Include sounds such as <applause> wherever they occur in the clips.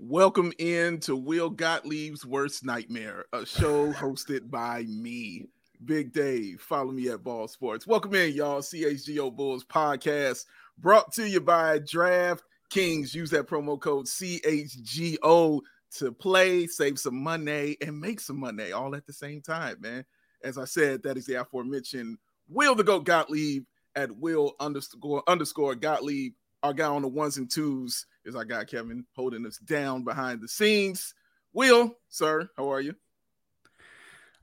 Welcome in to Will Gottlieb's Worst Nightmare, a show <laughs> hosted by me, Big Dave. Follow me at Ball Sports. Welcome in, y'all. CHGO Bulls podcast brought to you by Draft Kings. Use that promo code CHGO to play, save some money, and make some money all at the same time, man. As I said, that is the aforementioned Will the Goat Gottlieb at Will underscore underscore Gottlieb. Our guy on the ones and twos is our guy Kevin holding us down behind the scenes. Will, sir, how are you?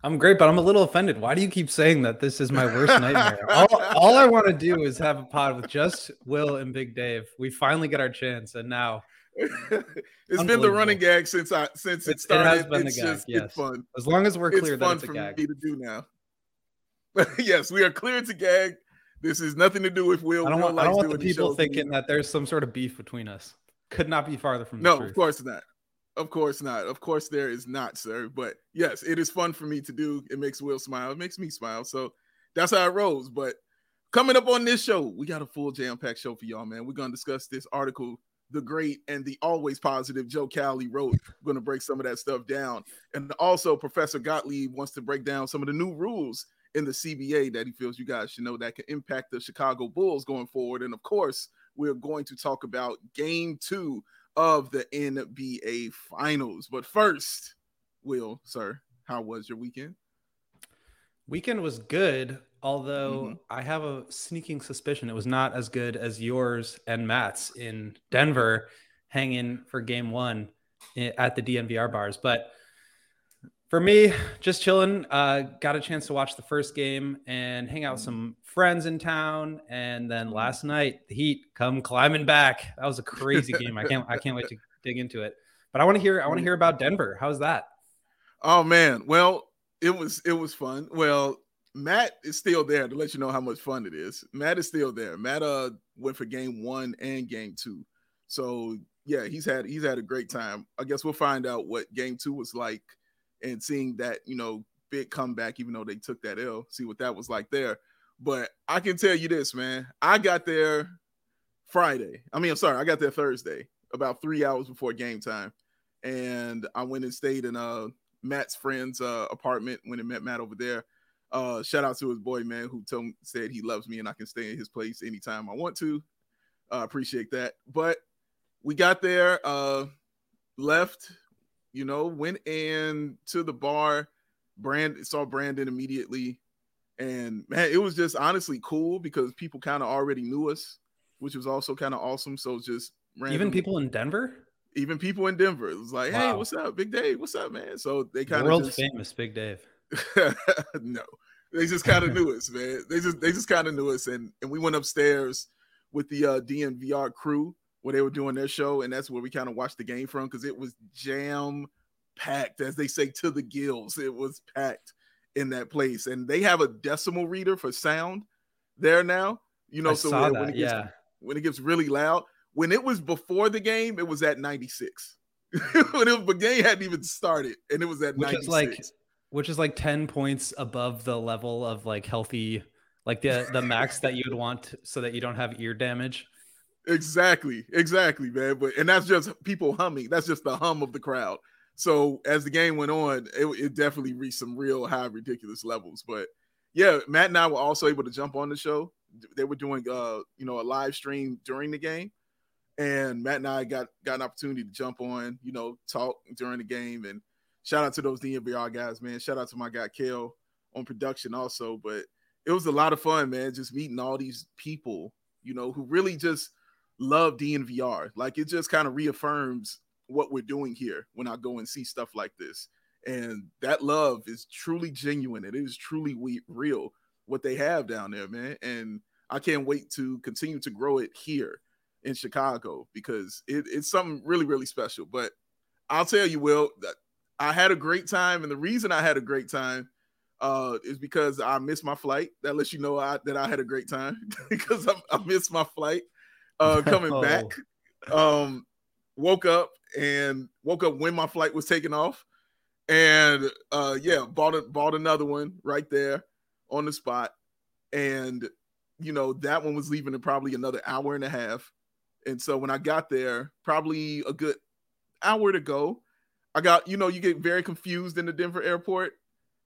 I'm great, but I'm a little offended. Why do you keep saying that this is my worst nightmare? <laughs> all, all I want to do is have a pod with just Will and Big Dave. We finally get our chance, and now <laughs> it's been the running gag since I since it, it started. It it's gag. Just, yes. It's fun. As long as we're clear it's fun it's for gag. me to do now. <laughs> yes, we are clear to gag. This is nothing to do with Will. I don't want, I don't want the people thinking that there's some sort of beef between us. Could not be farther from no, truth. of course not. Of course not. Of course there is not, sir. But yes, it is fun for me to do. It makes Will smile. It makes me smile. So that's how it rolls. But coming up on this show, we got a full jam-packed show for y'all, man. We're gonna discuss this article the great and the always positive Joe Cowley wrote. We're going to break some of that stuff down. And also, Professor Gottlieb wants to break down some of the new rules in the CBA that he feels you guys should know that can impact the Chicago Bulls going forward. And of course, we're going to talk about game two of the NBA Finals. But first, Will, sir, how was your weekend? Weekend was good, although mm-hmm. I have a sneaking suspicion it was not as good as yours and Matt's in Denver, hanging for game one at the DNVR bars. But for me, just chilling. Uh, got a chance to watch the first game and hang out with some friends in town. And then last night, the Heat come climbing back. That was a crazy game. I can't I can't wait to dig into it. But I want to hear I want to hear about Denver. How's that? Oh man, well it was it was fun. Well, Matt is still there to let you know how much fun it is. Matt is still there. Matt uh went for game one and game two. So yeah, he's had he's had a great time. I guess we'll find out what game two was like and seeing that, you know, big comeback, even though they took that L, see what that was like there. But I can tell you this, man. I got there Friday. I mean, I'm sorry, I got there Thursday, about three hours before game time. And I went and stayed in uh Matt's friend's uh, apartment when I met Matt over there. Uh, shout out to his boy, man, who told said he loves me and I can stay in his place anytime I want to. I uh, appreciate that. But we got there, uh, left, you know, went in to the bar. Brand saw Brandon immediately, and man, it was just honestly cool because people kind of already knew us, which was also kind of awesome. So just random, even people in Denver, even people in Denver, it was like, wow. hey, what's up, Big Dave? What's up, man? So they kind of world just, famous Big Dave. <laughs> no, they just kind of knew us, man. They just they just kind of knew us, and and we went upstairs with the uh, DNVR crew where they were doing their show, and that's where we kind of watched the game from because it was jam packed, as they say, to the gills. It was packed in that place, and they have a decimal reader for sound there now. You know, I so when, when, it gets yeah. when it gets really loud, when it was before the game, it was at 96. <laughs> when it, the game hadn't even started, and it was at which 96. is like which is like 10 points above the level of like healthy like the the max that you would want so that you don't have ear damage exactly exactly man but and that's just people humming that's just the hum of the crowd so as the game went on it, it definitely reached some real high ridiculous levels but yeah matt and i were also able to jump on the show they were doing uh you know a live stream during the game And Matt and I got got an opportunity to jump on, you know, talk during the game. And shout out to those DNVR guys, man. Shout out to my guy Kale on production also. But it was a lot of fun, man, just meeting all these people, you know, who really just love DNVR. Like it just kind of reaffirms what we're doing here when I go and see stuff like this. And that love is truly genuine. and It is truly we- real what they have down there, man. And I can't wait to continue to grow it here in Chicago because it, it's something really, really special. But I'll tell you, Will, I had a great time. And the reason I had a great time uh, is because I missed my flight. That lets you know I, that I had a great time <laughs> because I, I, missed my flight uh, coming <laughs> oh. back. Um, woke up and woke up when my flight was taking off, and uh, yeah, bought a, bought another one right there on the spot, and you know that one was leaving in probably another hour and a half, and so when I got there, probably a good hour to go, I got you know you get very confused in the Denver airport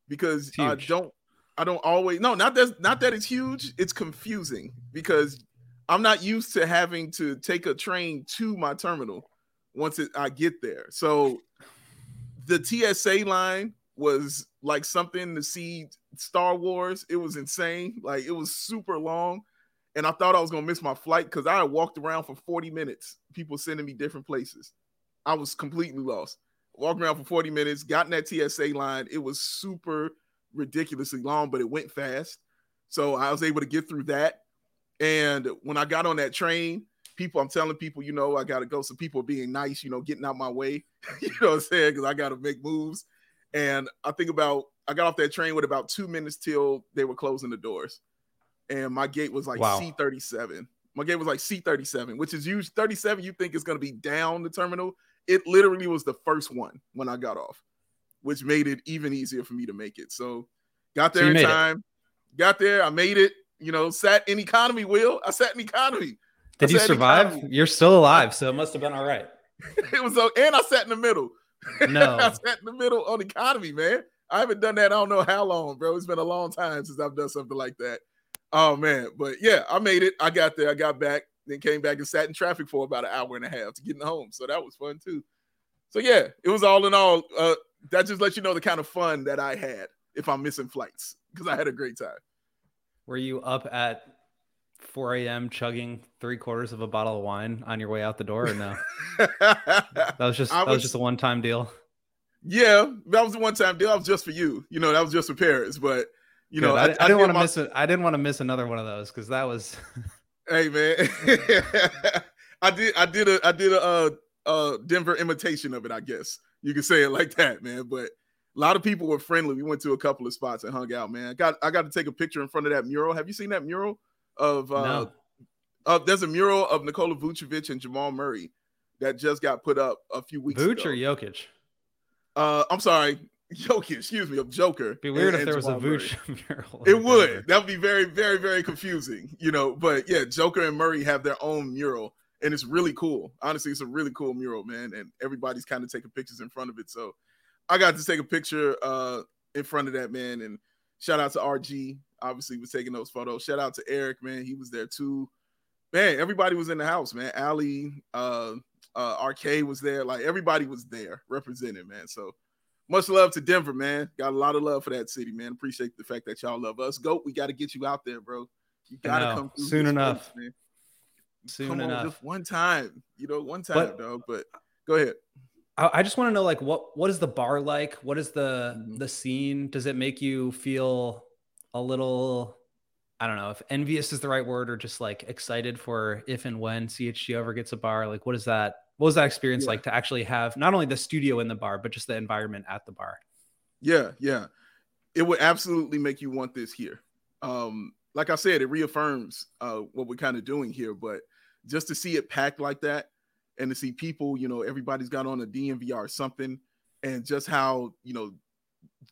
because I don't I don't always no not that not that it's huge. It's confusing because I'm not used to having to take a train to my terminal once it, I get there. So the TSA line was like something to see Star Wars. It was insane. Like it was super long. And I thought I was gonna miss my flight because I walked around for 40 minutes, people sending me different places. I was completely lost. Walked around for 40 minutes, got in that TSA line. It was super ridiculously long, but it went fast. So I was able to get through that. And when I got on that train, people, I'm telling people, you know, I got to go. Some people are being nice, you know, getting out my way, <laughs> you know what I'm saying? Because I got to make moves. And I think about, I got off that train with about two minutes till they were closing the doors. And my gate was like wow. C37. My gate was like C37, which is usually 37. You think is going to be down the terminal. It literally was the first one when I got off, which made it even easier for me to make it. So got there so in time, it. got there. I made it, you know, sat in economy, Will. I sat in economy. Did you survive? You're still alive, so it must have been all right. <laughs> it was, and I sat in the middle. No, <laughs> I sat in the middle on economy, man. I haven't done that. I don't know how long, bro. It's been a long time since I've done something like that. Oh man, but yeah, I made it. I got there. I got back, then came back and sat in traffic for about an hour and a half to get home. So that was fun too. So yeah, it was all in all. Uh, that just lets you know the kind of fun that I had if I'm missing flights because I had a great time. Were you up at 4 a.m. chugging three quarters of a bottle of wine on your way out the door, or no? <laughs> that was just that was, was just a one time deal. Yeah, that was a one time deal. That was just for you. You know, that was just for Paris. But you Good. know, I, I, I didn't want to my... miss it. I didn't want to miss another one of those because that was. <laughs> hey man, <laughs> I did. I did a. I did a, uh, uh, Denver imitation of it. I guess you could say it like that, man. But a lot of people were friendly. We went to a couple of spots and hung out, man. I got I got to take a picture in front of that mural. Have you seen that mural? of uh, no. uh there's a mural of Nikola Vucevic and Jamal Murray that just got put up a few weeks Vuce ago. or Jokic? Uh, I'm sorry, <laughs> Jokic. Excuse me, of Joker. It'd be weird and, if there was a Vuce <laughs> mural. It would. That would be very, very, very confusing. You know, but yeah, Joker and Murray have their own mural, and it's really cool. Honestly, it's a really cool mural, man. And everybody's kind of taking pictures in front of it. So I got to take a picture uh in front of that man, and shout out to RG obviously was taking those photos. Shout out to Eric, man. He was there too. Man, everybody was in the house, man. Ali, uh, uh, Arcade was there. Like everybody was there represented, man. So much love to Denver, man. Got a lot of love for that city, man. Appreciate the fact that y'all love us. Goat, we got to get you out there, bro. You gotta come soon enough. Place, man. Soon come enough. On, just one time, you know, one time, but, dog. But go ahead. I, just want to know, like, what what is the bar like? What is the mm-hmm. the scene? Does it make you feel a little I don't know if envious is the right word or just like excited for if and when CHG ever gets a bar. Like, what is that? What was that experience yeah. like to actually have not only the studio in the bar, but just the environment at the bar? Yeah, yeah. It would absolutely make you want this here. Um, like I said, it reaffirms uh, what we're kind of doing here, but just to see it packed like that and to see people, you know, everybody's got on a DNVR or something, and just how, you know,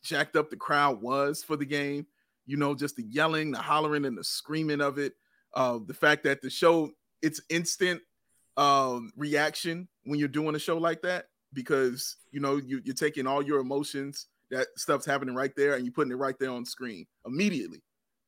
jacked up the crowd was for the game you know, just the yelling, the hollering, and the screaming of it. Uh, the fact that the show it's instant um, reaction when you're doing a show like that because you know you, you're taking all your emotions that stuff's happening right there and you're putting it right there on screen immediately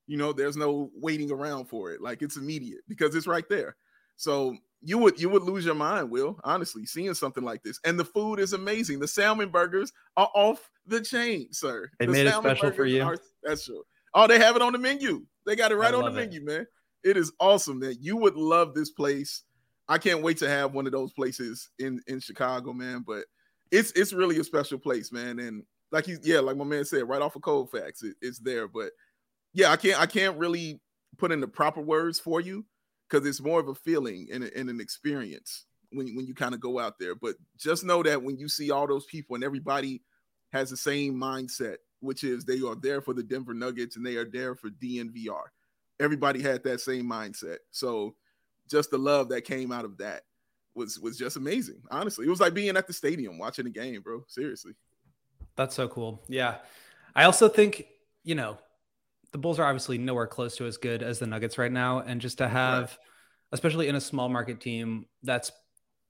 you know there's no waiting around for it like it's immediate because it's right there so you would you would lose your mind, Will. Honestly, seeing something like this, and the food is amazing. The salmon burgers are off the chain, sir. They the made it special for you. Are special. Oh, they have it on the menu. They got it right on the it. menu, man. It is awesome, man. You would love this place. I can't wait to have one of those places in in Chicago, man. But it's it's really a special place, man. And like you, yeah, like my man said, right off of Colfax, it, it's there. But yeah, I can't I can't really put in the proper words for you because it's more of a feeling and, and an experience when, when you kind of go out there. But just know that when you see all those people and everybody has the same mindset, which is they are there for the Denver Nuggets and they are there for DNVR. Everybody had that same mindset. So just the love that came out of that was was just amazing. Honestly, it was like being at the stadium watching the game, bro. Seriously. That's so cool. Yeah. I also think, you know, the Bulls are obviously nowhere close to as good as the Nuggets right now. And just to have, right. especially in a small market team that's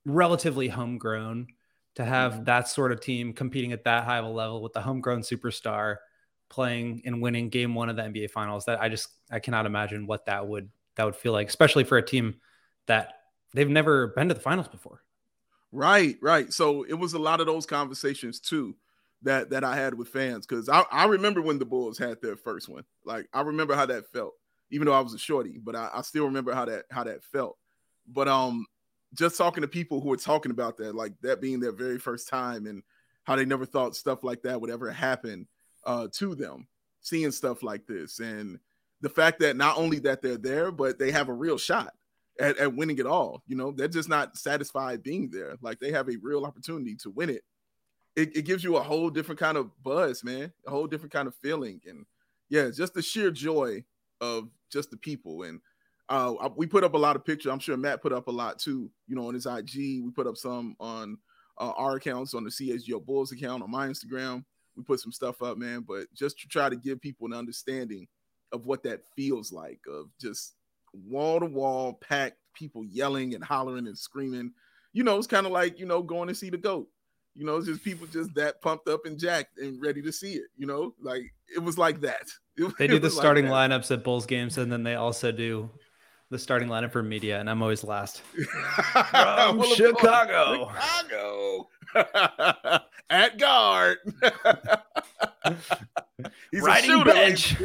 relatively homegrown, to have mm-hmm. that sort of team competing at that high of a level with the homegrown superstar playing and winning game one of the NBA finals, that I just I cannot imagine what that would that would feel like, especially for a team that they've never been to the finals before. Right, right. So it was a lot of those conversations too that that I had with fans because I, I remember when the Bulls had their first one. Like I remember how that felt, even though I was a shorty, but I, I still remember how that how that felt. But um, just talking to people who were talking about that, like that being their very first time, and how they never thought stuff like that would ever happen uh, to them, seeing stuff like this, and the fact that not only that they're there, but they have a real shot at, at winning it all. You know, they're just not satisfied being there. Like they have a real opportunity to win it it, it gives you a whole different kind of buzz, man, a whole different kind of feeling. And yeah, just the sheer joy of just the people. And uh, we put up a lot of pictures. I'm sure Matt put up a lot too, you know, on his IG. We put up some on uh, our accounts, on the CHGO Bulls account, on my Instagram. We put some stuff up, man, but just to try to give people an understanding of what that feels like of just wall to wall packed people yelling and hollering and screaming. You know, it's kind of like, you know, going to see the GOAT. You know, it's just people just that pumped up and jacked and ready to see it. You know, like it was like that. <laughs> It, they do the starting like lineups at Bulls games, and then they also do the starting lineup for media, and I'm always last. <laughs> From Chicago, Chicago, <laughs> at guard. He's Riding a shooter, bench.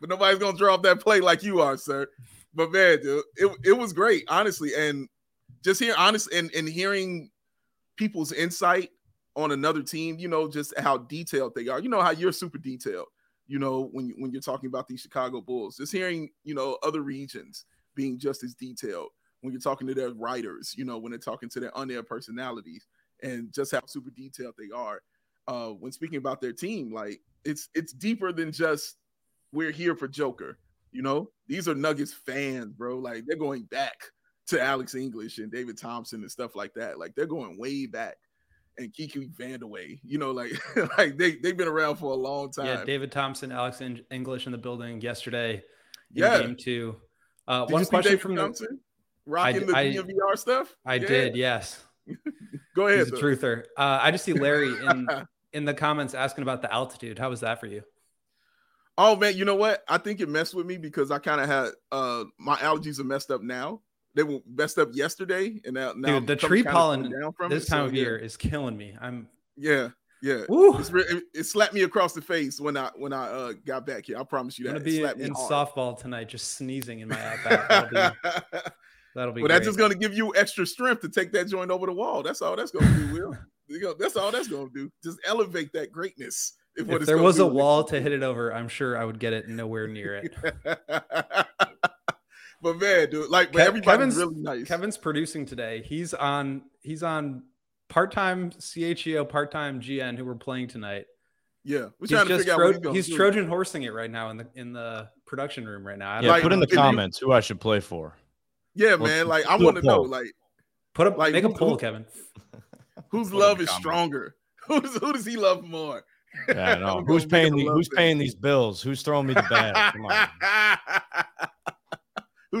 but nobody's gonna draw up that play like you are, sir. But man, dude, it, it was great, honestly, and just hear honest and, and hearing people's insight on another team, you know, just how detailed they are. You know how you're super detailed, you know, when you, when you're talking about these Chicago Bulls. Just hearing, you know, other regions being just as detailed when you're talking to their writers, you know, when they're talking to their on-air personalities and just how super detailed they are. Uh, when speaking about their team, like it's it's deeper than just we're here for Joker. You know, these are Nuggets fans, bro. Like they're going back to Alex English and David Thompson and stuff like that. Like they're going way back. And Kiki Vandeweghe, you know, like <laughs> like they they've been around for a long time. Yeah, David Thompson, Alex English in the building yesterday. yeah, game two. Uh, one question from Thompson? the rocking the DNVR stuff. I yeah. did, yes. <laughs> Go ahead. He's a truther. Uh, I just see Larry in <laughs> in the comments asking about the altitude. How was that for you? Oh man, you know what? I think it messed with me because I kind of had uh my allergies are messed up now they were messed up yesterday, and now, now Dude, the tree pollen this time so, of year is killing me. I'm yeah, yeah. It, it, slapped me across the face when I when I uh, got back here. I promise you that. I'm gonna be in softball tonight, just sneezing in my <laughs> outback. That'll be, <laughs> that'll be well, that's just gonna give you extra strength to take that joint over the wall. That's all that's gonna do, Will. <laughs> that's all that's gonna do. Just elevate that greatness. If, if there was a wall to hit it over, I'm sure I would get it nowhere near it. But man, dude, like, but everybody's Kevin's, really nice. Kevin's producing today. He's on. He's on part-time CHGO, part-time GN who we're playing tonight. Yeah, we're he's trying to figure Tro- out he's, he's Trojan horsing it right now in the in the production room right now. Yeah, like, put in the comments you, who I should play for. Yeah, man. Like I want to know, like, put up, like, make a poll, who, Kevin. <laughs> Whose love is stronger? <laughs> Who's who does he love more? Yeah, no. <laughs> who's paying the, Who's paying these bills? Who's throwing me the bag?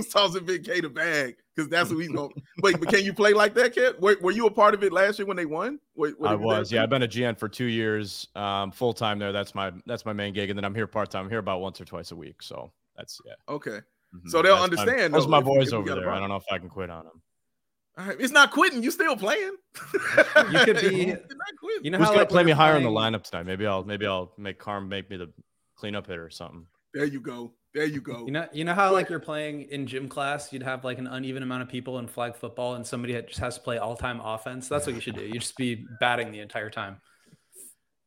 Come on. who's tossing Big K the bag because that's who he's going. Wait, but can you play like that, kid? Were, were, you a part of it last year when they won? Wait, I was. Yeah, I've been a GN for two years, um, full time there. That's my that's my main gig, and then I'm here part time. I'm here about once or twice a week. So that's yeah. Okay. Mm-hmm. So they'll that's understand. My, those my boys over there. I don't know if I can quit on them. It's not quitting. You still playing. you could be. <laughs> you know Who's how gonna like play me higher playing... in the lineup tonight? Maybe I'll maybe I'll make Carm make me the cleanup hitter or something. There you go. There you go. You know, you know how like you're playing in gym class, you'd have like an uneven amount of people in flag football, and somebody just has to play all time offense. That's what you should do. You just be batting the entire time.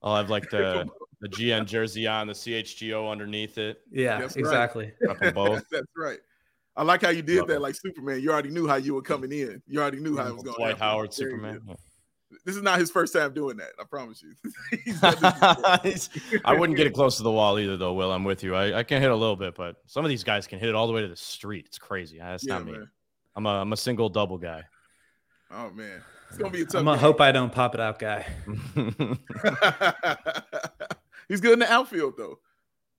I'll have like <laughs> the the GN jersey on, the CHGO underneath it. Yeah, That's exactly. Right. both. <laughs> That's right. I like how you did Love that, it. like Superman. You already knew how you were coming in. You already knew how it was going. Dwight Howard, Superman. This is not his first time doing that. I promise you. <laughs> <laughs> I wouldn't get it close to the wall either, though. Will I'm with you. I, I can hit a little bit, but some of these guys can hit it all the way to the street. It's crazy. Ah, that's yeah, not me. I'm a I'm a single double guy. Oh man, it's gonna be a tough. I'm gonna hope I don't pop it out, guy. <laughs> He's good in the outfield though.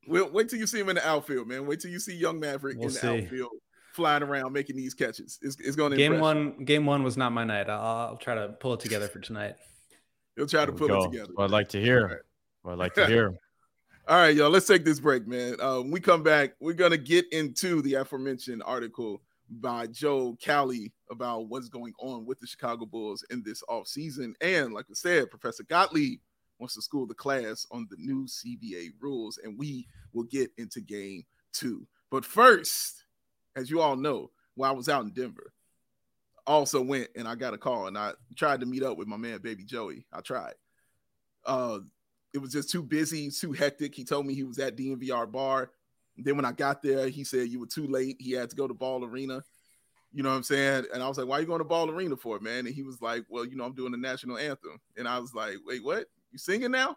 Wait, wait till you see him in the outfield, man. Wait till you see young Maverick we'll in the see. outfield flying around making these catches. It's, it's going to game one. Game one was not my night. I'll, I'll, try to pull it together for tonight. You'll try to pull it together. I'd like to hear. Right. I'd like to hear. <laughs> All right, y'all. Let's take this break, man. Uh, when we come back, we're gonna get into the aforementioned article by Joe Cowley about what's going on with the Chicago Bulls in this offseason. And like I said, Professor Gottlieb wants to school the class on the new CBA rules, and we will get into game two. But first, as you all know, while I was out in Denver, also went and I got a call and I tried to meet up with my man, baby Joey. I tried. Uh, it was just too busy, too hectic. He told me he was at DNVR bar. Then when I got there, he said you were too late. He had to go to Ball Arena. You know what I'm saying? And I was like, why are you going to Ball Arena for, it, man? And he was like, well, you know, I'm doing the national anthem. And I was like, wait, what? You singing now?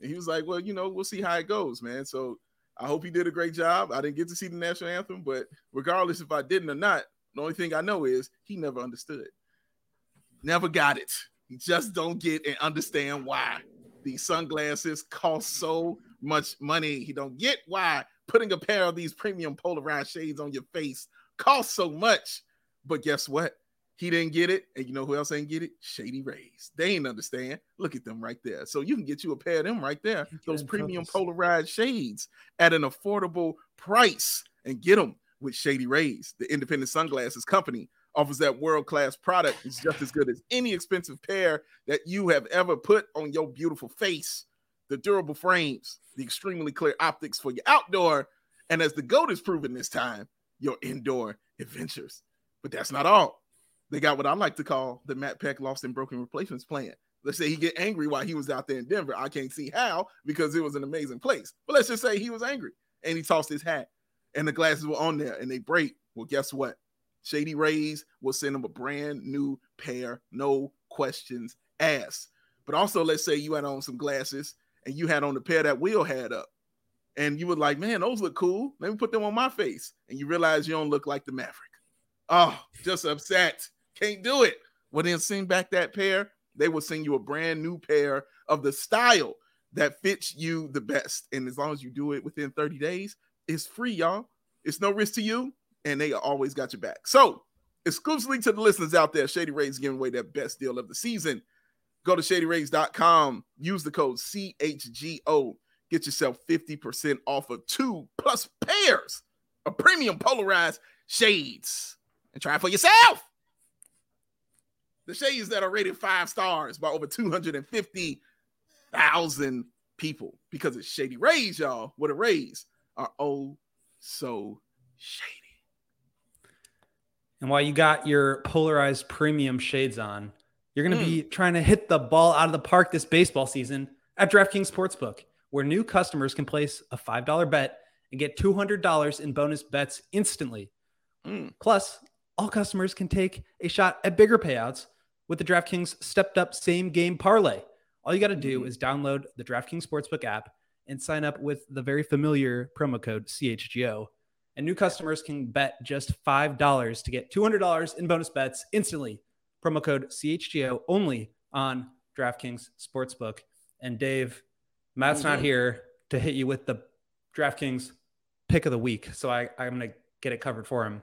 And he was like, well, you know, we'll see how it goes, man. So I hope he did a great job. I didn't get to see the national anthem, but regardless if I didn't or not, the only thing I know is he never understood. Never got it. He just don't get and understand why these sunglasses cost so much money. He don't get why putting a pair of these premium polarized shades on your face costs so much. But guess what? He didn't get it. And you know who else ain't get it? Shady Rays. They ain't understand. Look at them right there. So you can get you a pair of them right there. Those premium polarized shades at an affordable price and get them with Shady Rays. The independent sunglasses company offers that world-class product. It's just as good as any expensive pair that you have ever put on your beautiful face. The durable frames, the extremely clear optics for your outdoor, and as the goat is proven this time, your indoor adventures. But that's not all. They got what I like to call the Matt Peck lost and broken replacements plan. Let's say he get angry while he was out there in Denver. I can't see how because it was an amazing place. But let's just say he was angry and he tossed his hat and the glasses were on there and they break. Well, guess what? Shady Rays will send him a brand new pair, no questions asked. But also, let's say you had on some glasses and you had on the pair that Will had up, and you were like, "Man, those look cool. Let me put them on my face." And you realize you don't look like the Maverick. Oh, just upset. Can't do it. Well, then send back that pair. They will send you a brand new pair of the style that fits you the best. And as long as you do it within 30 days, it's free, y'all. It's no risk to you, and they always got your back. So, exclusively to the listeners out there, Shady Rays giving away their best deal of the season. Go to shadyrays.com, use the code CHGO, get yourself 50% off of two plus pairs of premium polarized shades and try it for yourself. The shades that are rated five stars by over 250,000 people because it's Shady Rays, y'all. What a raise are oh so shady. And while you got your polarized premium shades on, you're going to mm. be trying to hit the ball out of the park this baseball season at DraftKings Sportsbook, where new customers can place a $5 bet and get $200 in bonus bets instantly. Mm. Plus, all customers can take a shot at bigger payouts with the DraftKings stepped up same game parlay. All you got to do mm. is download the DraftKings Sportsbook app and sign up with the very familiar promo code CHGO. And new customers can bet just $5 to get $200 in bonus bets instantly. Promo code CHGO only on DraftKings Sportsbook. And Dave, Matt's mm-hmm. not here to hit you with the DraftKings pick of the week. So I, I'm going to get it covered for him.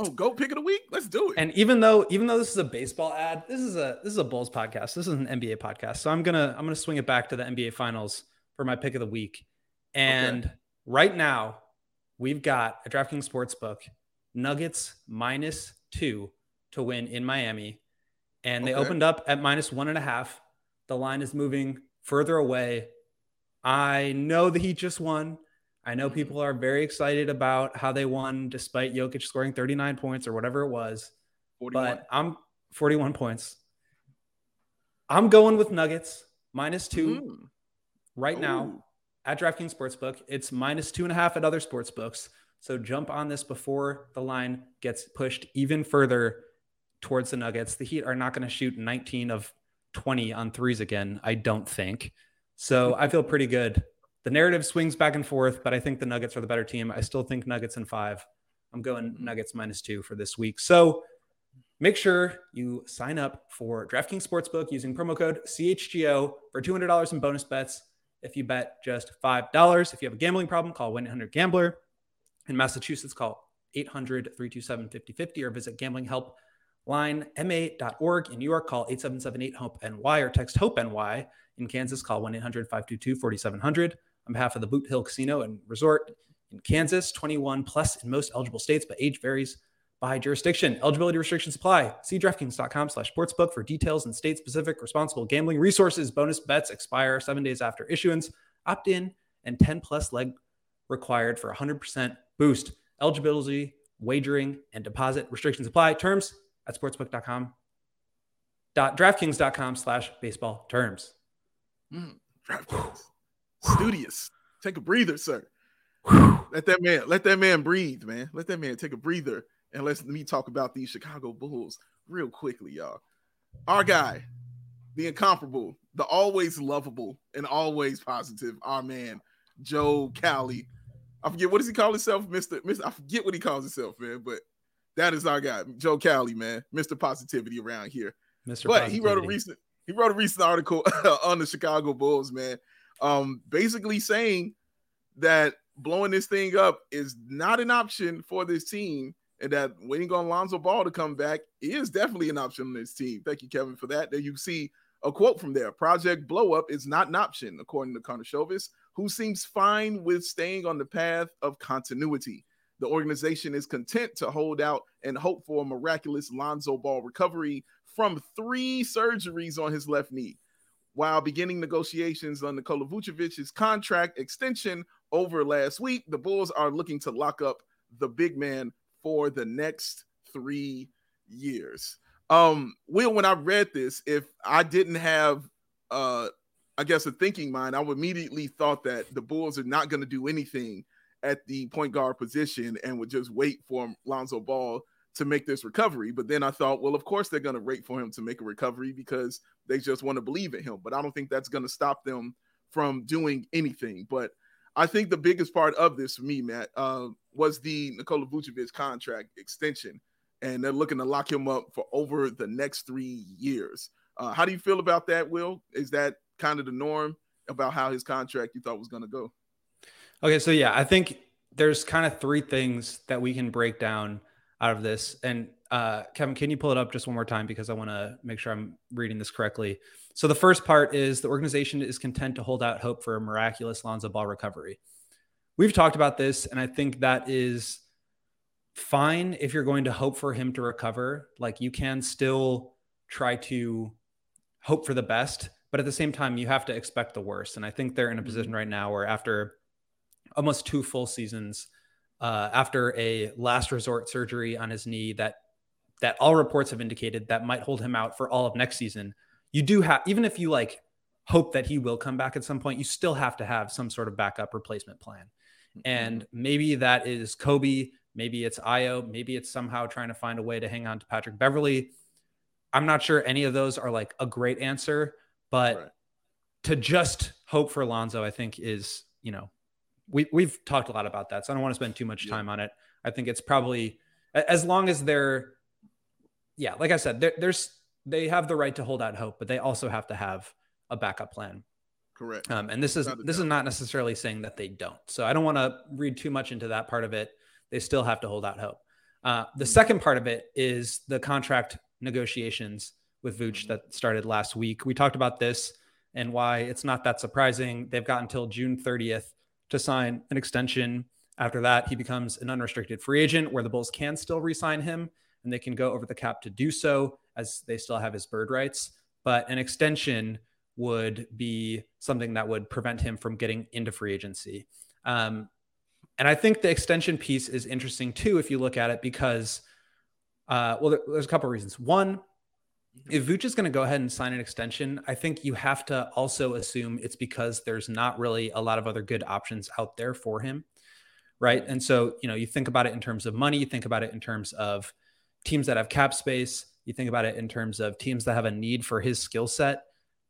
Oh, go pick of the week. Let's do it. And even though even though this is a baseball ad, this is a this is a Bulls podcast. This is an NBA podcast. So I'm gonna I'm gonna swing it back to the NBA Finals for my pick of the week. And okay. right now, we've got a DraftKings Sportsbook Nuggets minus two to win in Miami. And they okay. opened up at minus one and a half. The line is moving further away. I know the Heat just won. I know people are very excited about how they won despite Jokic scoring 39 points or whatever it was. 41. But I'm 41 points. I'm going with Nuggets minus two mm. right Ooh. now at DraftKings Sportsbook. It's minus two and a half at other sports books. So jump on this before the line gets pushed even further towards the Nuggets. The Heat are not going to shoot 19 of 20 on threes again, I don't think. So I feel pretty good. The narrative swings back and forth, but I think the Nuggets are the better team. I still think Nuggets in five. I'm going mm-hmm. Nuggets minus two for this week. So make sure you sign up for DraftKings Sportsbook using promo code CHGO for $200 in bonus bets if you bet just $5. If you have a gambling problem, call 1 800 Gambler. In Massachusetts, call 800 327 5050 or visit gamblinghelplinema.org. In New York, call 8778 HOPE NY or text HOPE NY. In Kansas, call 1 800 522 4700. On behalf of the Boot Hill Casino and Resort in Kansas, 21 plus in most eligible states, but age varies by jurisdiction. Eligibility restrictions apply. See DraftKings.com slash sportsbook for details and state-specific responsible gambling resources. Bonus bets expire seven days after issuance. Opt-in and 10 plus leg required for 100% boost. Eligibility, wagering, and deposit restrictions apply. Terms at sportsbook.com. Dot DraftKings.com slash baseball terms. Mm, DraftKings. Studious. Take a breather, sir. let that man, let that man breathe, man. Let that man take a breather and let me talk about these Chicago Bulls real quickly, y'all. Our guy, the incomparable, the always lovable and always positive, our man, Joe Cowley. I forget what does he call himself, Mr. Mr. I forget what he calls himself, man, but that is our guy, Joe Cowley, man, Mr. Positivity around here. Mr. But Positivity. he wrote a recent he wrote a recent article <laughs> on the Chicago Bulls, man, um, basically saying that blowing this thing up is not an option for this team and that waiting on Lonzo Ball to come back is definitely an option on this team. Thank you, Kevin, for that. There you see a quote from there. Project Blow Up is not an option, according to Karnisovas, who seems fine with staying on the path of continuity. The organization is content to hold out and hope for a miraculous Lonzo Ball recovery from three surgeries on his left knee. While beginning negotiations on Nikola Vucevic's contract extension over last week, the Bulls are looking to lock up the big man for the next three years. Um, Will, when I read this, if I didn't have uh I guess a thinking mind, I would immediately thought that the Bulls are not going to do anything at the point guard position and would just wait for Lonzo Ball to make this recovery. But then I thought, well, of course they're going to wait for him to make a recovery because they just want to believe in him. But I don't think that's going to stop them from doing anything. But I think the biggest part of this for me, Matt, uh, was the Nikola Vucevic contract extension, and they're looking to lock him up for over the next three years. Uh, how do you feel about that, Will? Is that kind of the norm about how his contract you thought was going to go? Okay, so yeah, I think there's kind of three things that we can break down out of this. And uh, Kevin, can you pull it up just one more time because I want to make sure I'm reading this correctly. So the first part is the organization is content to hold out hope for a miraculous Lonzo Ball recovery. We've talked about this, and I think that is fine if you're going to hope for him to recover. Like you can still try to hope for the best, but at the same time, you have to expect the worst. And I think they're in a position mm-hmm. right now where after almost two full seasons, uh, after a last resort surgery on his knee that that all reports have indicated that might hold him out for all of next season. You do have, even if you like hope that he will come back at some point, you still have to have some sort of backup replacement plan. Mm-hmm. And maybe that is Coby, maybe it's Ayo, maybe it's somehow trying to find a way to hang on to Patrick Beverley. I'm not sure any of those are like a great answer, but right. to just hope for Alonzo, I think is, you know, we, we've talked a lot about that. So I don't want to spend too much time yeah. on it. I think it's probably as long as they're yeah, like I said, there's they have the right to hold out hope, but they also have to have a backup plan. Correct. Um, and this is this is not necessarily saying that they don't. So I don't want to read too much into that part of it. They still have to hold out hope. Uh, the mm-hmm. second part of it is the contract negotiations with Vooch mm-hmm. that started last week. We talked about this and why it's not that surprising. They've got until June 30th to sign an extension. After that, he becomes an unrestricted free agent where the Bulls can still re sign him and they can go over the cap to do so as they still have his bird rights. But an extension would be something that would prevent him from getting into free agency. Um, and I think the extension piece is interesting too, if you look at it, because, uh, well, there's a couple of reasons. One, if Vooch is going to go ahead and sign an extension, I think you have to also assume it's because there's not really a lot of other good options out there for him. Right. And so, you know, you think about it in terms of money, you think about it in terms of teams that have cap space, you think about it in terms of teams that have a need for his skill set.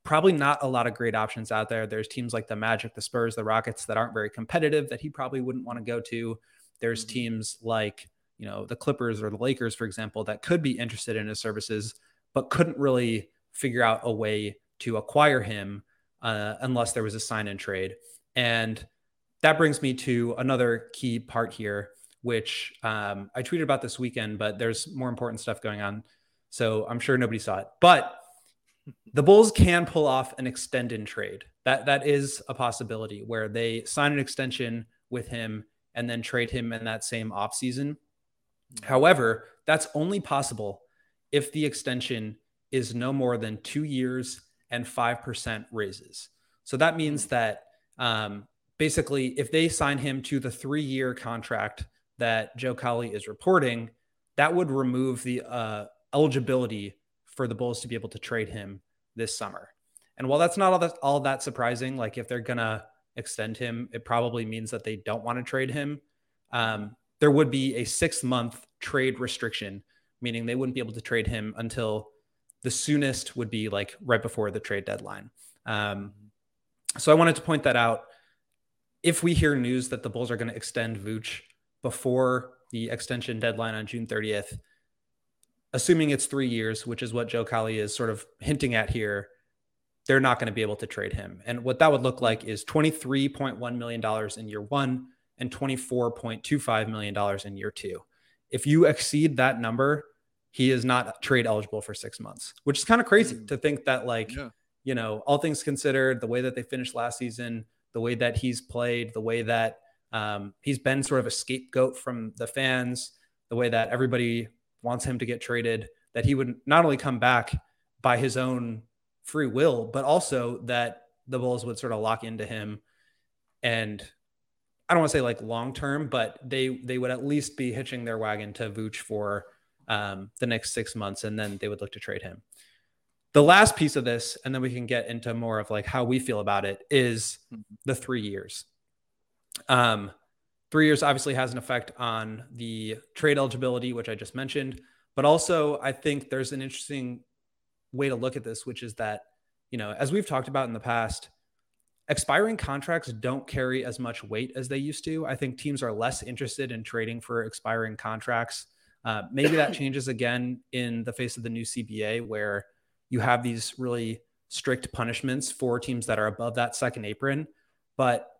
Probably not a lot of great options out there. There's teams like the Magic, the Spurs, the Rockets that aren't very competitive that he probably wouldn't want to go to. There's mm-hmm. teams like, you know, the Clippers or the Lakers, for example, that could be interested in his services but couldn't really figure out a way to acquire him uh, unless there was a sign and trade. And that brings me to another key part here, which um, I tweeted about this weekend, but there's more important stuff going on. So I'm sure nobody saw it. But the Bulls can pull off an extend extended trade. That that is a possibility where they sign an extension with him and then trade him in that same offseason. However, that's only possible if the extension is no more than two years and 5% raises. So that means that um, basically, if they sign him to the three year contract that Joe Cowley is reporting, that would remove the uh, eligibility for the Bulls to be able to trade him this summer. And while that's not all that, all that surprising, like if they're going to extend him, it probably means that they don't want to trade him. Um, there would be a six month trade restriction meaning they wouldn't be able to trade him until the soonest would be like right before the trade deadline. Um, so I wanted to point that out. If we hear news that the Bulls are going to extend Vooch before the extension deadline on June 30th, assuming it's three years, which is what Joe Cowley is sort of hinting at here, they're not going to be able to trade him. And what that would look like is $23.1 million in year one and $24.25 million in year two. If you exceed that number, he is not trade eligible for six months, which is kind of crazy mm. to think that, like, yeah. you know, all things considered, the way that they finished last season, the way that he's played, the way that um, he's been sort of a scapegoat from the fans, the way that everybody wants him to get traded, that he would not only come back by his own free will, but also that the Bulls would sort of lock into him and I don't want to say like long term, but they they would at least be hitching their wagon to Vooch for um, the next six months, and then they would look to trade him. The last piece of this, and then we can get into more of like how we feel about it, is the three years. Um, three years obviously has an effect on the trade eligibility, which I just mentioned, but also I think there's an interesting way to look at this, which is that you know as we've talked about in the past expiring contracts don't carry as much weight as they used to. I think teams are less interested in trading for expiring contracts. Uh, maybe that <laughs> changes again in the face of the new CBA, where you have these really strict punishments for teams that are above that second apron. But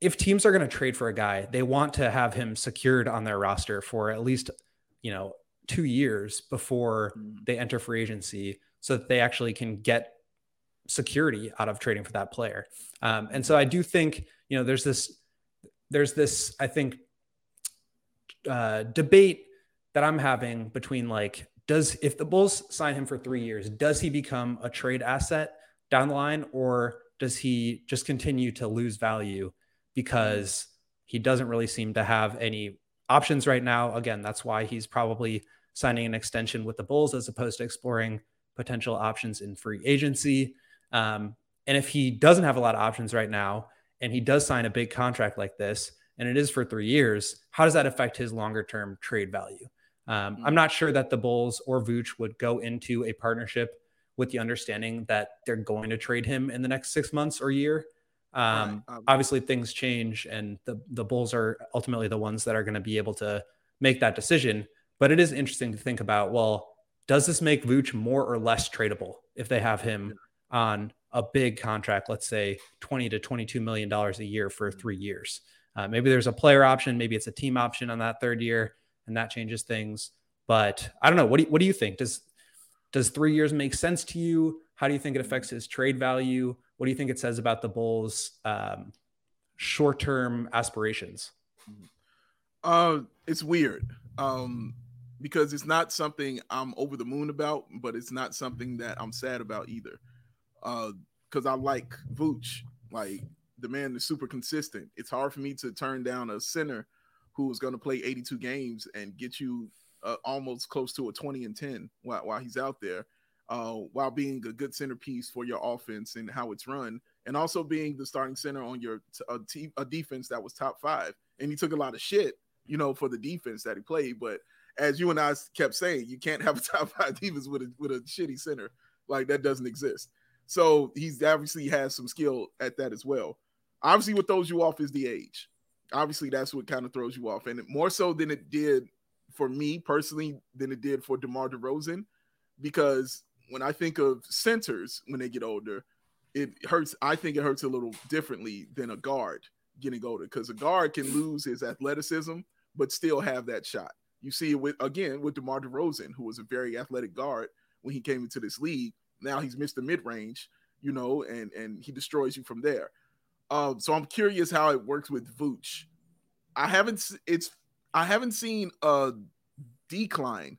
if teams are going to trade for a guy, they want to have him secured on their roster for at least, you know, two years before mm. they enter free agency so that they actually can get security out of trading for that player. Um, and so I do think, you know, there's this, there's this, I think, uh, debate that I'm having between like, does if the Bulls sign him for three years, does he become a trade asset down the line, or does he just continue to lose value because he doesn't really seem to have any options right now? Again, that's why he's probably signing an extension with the Bulls as opposed to exploring potential options in free agency. Um, and if he doesn't have a lot of options right now, and he does sign a big contract like this, and it is for three years, how does that affect his longer term trade value? Um, mm-hmm. I'm not sure that the Bulls or Vooch would go into a partnership with the understanding that they're going to trade him in the next six months or year. Um, right. um, obviously, things change, and the the Bulls are ultimately the ones that are going to be able to make that decision. But it is interesting to think about. Well, does this make Vooch more or less tradable if they have him on a big contract, let's say 20 to 22 million dollars a year for mm-hmm. three years. Uh, maybe there's a player option, maybe it's a team option on that third year, and that changes things. But I don't know. What do you, what do you think? Does does three years make sense to you? How do you think it affects his trade value? What do you think it says about the Bulls' um, short term aspirations? Uh, it's weird. Um, because it's not something I'm over the moon about, but it's not something that I'm sad about either. Uh, because I like Vooch. Like the man is super consistent. It's hard for me to turn down a center who is going to play 82 games and get you uh, almost close to a 20 and 10 while, while he's out there, uh, while being a good centerpiece for your offense and how it's run, and also being the starting center on your t- a, t- a defense that was top five. And he took a lot of shit, you know, for the defense that he played. But as you and I kept saying, you can't have a <laughs> top five defense with a with a shitty center. Like that doesn't exist. So he's obviously has some skill at that as well. Obviously, what throws you off is the age. Obviously, that's what kind of throws you off, and more so than it did for me personally than it did for DeMar DeRozan, because when I think of centers when they get older, it hurts. I think it hurts a little differently than a guard getting older, because a guard can lose his athleticism but still have that shot. You see it with again with DeMar DeRozan, who was a very athletic guard when he came into this league. Now he's missed the mid range, you know, and and he destroys you from there. Um, so I'm curious how it works with Vooch. I haven't it's I haven't seen a decline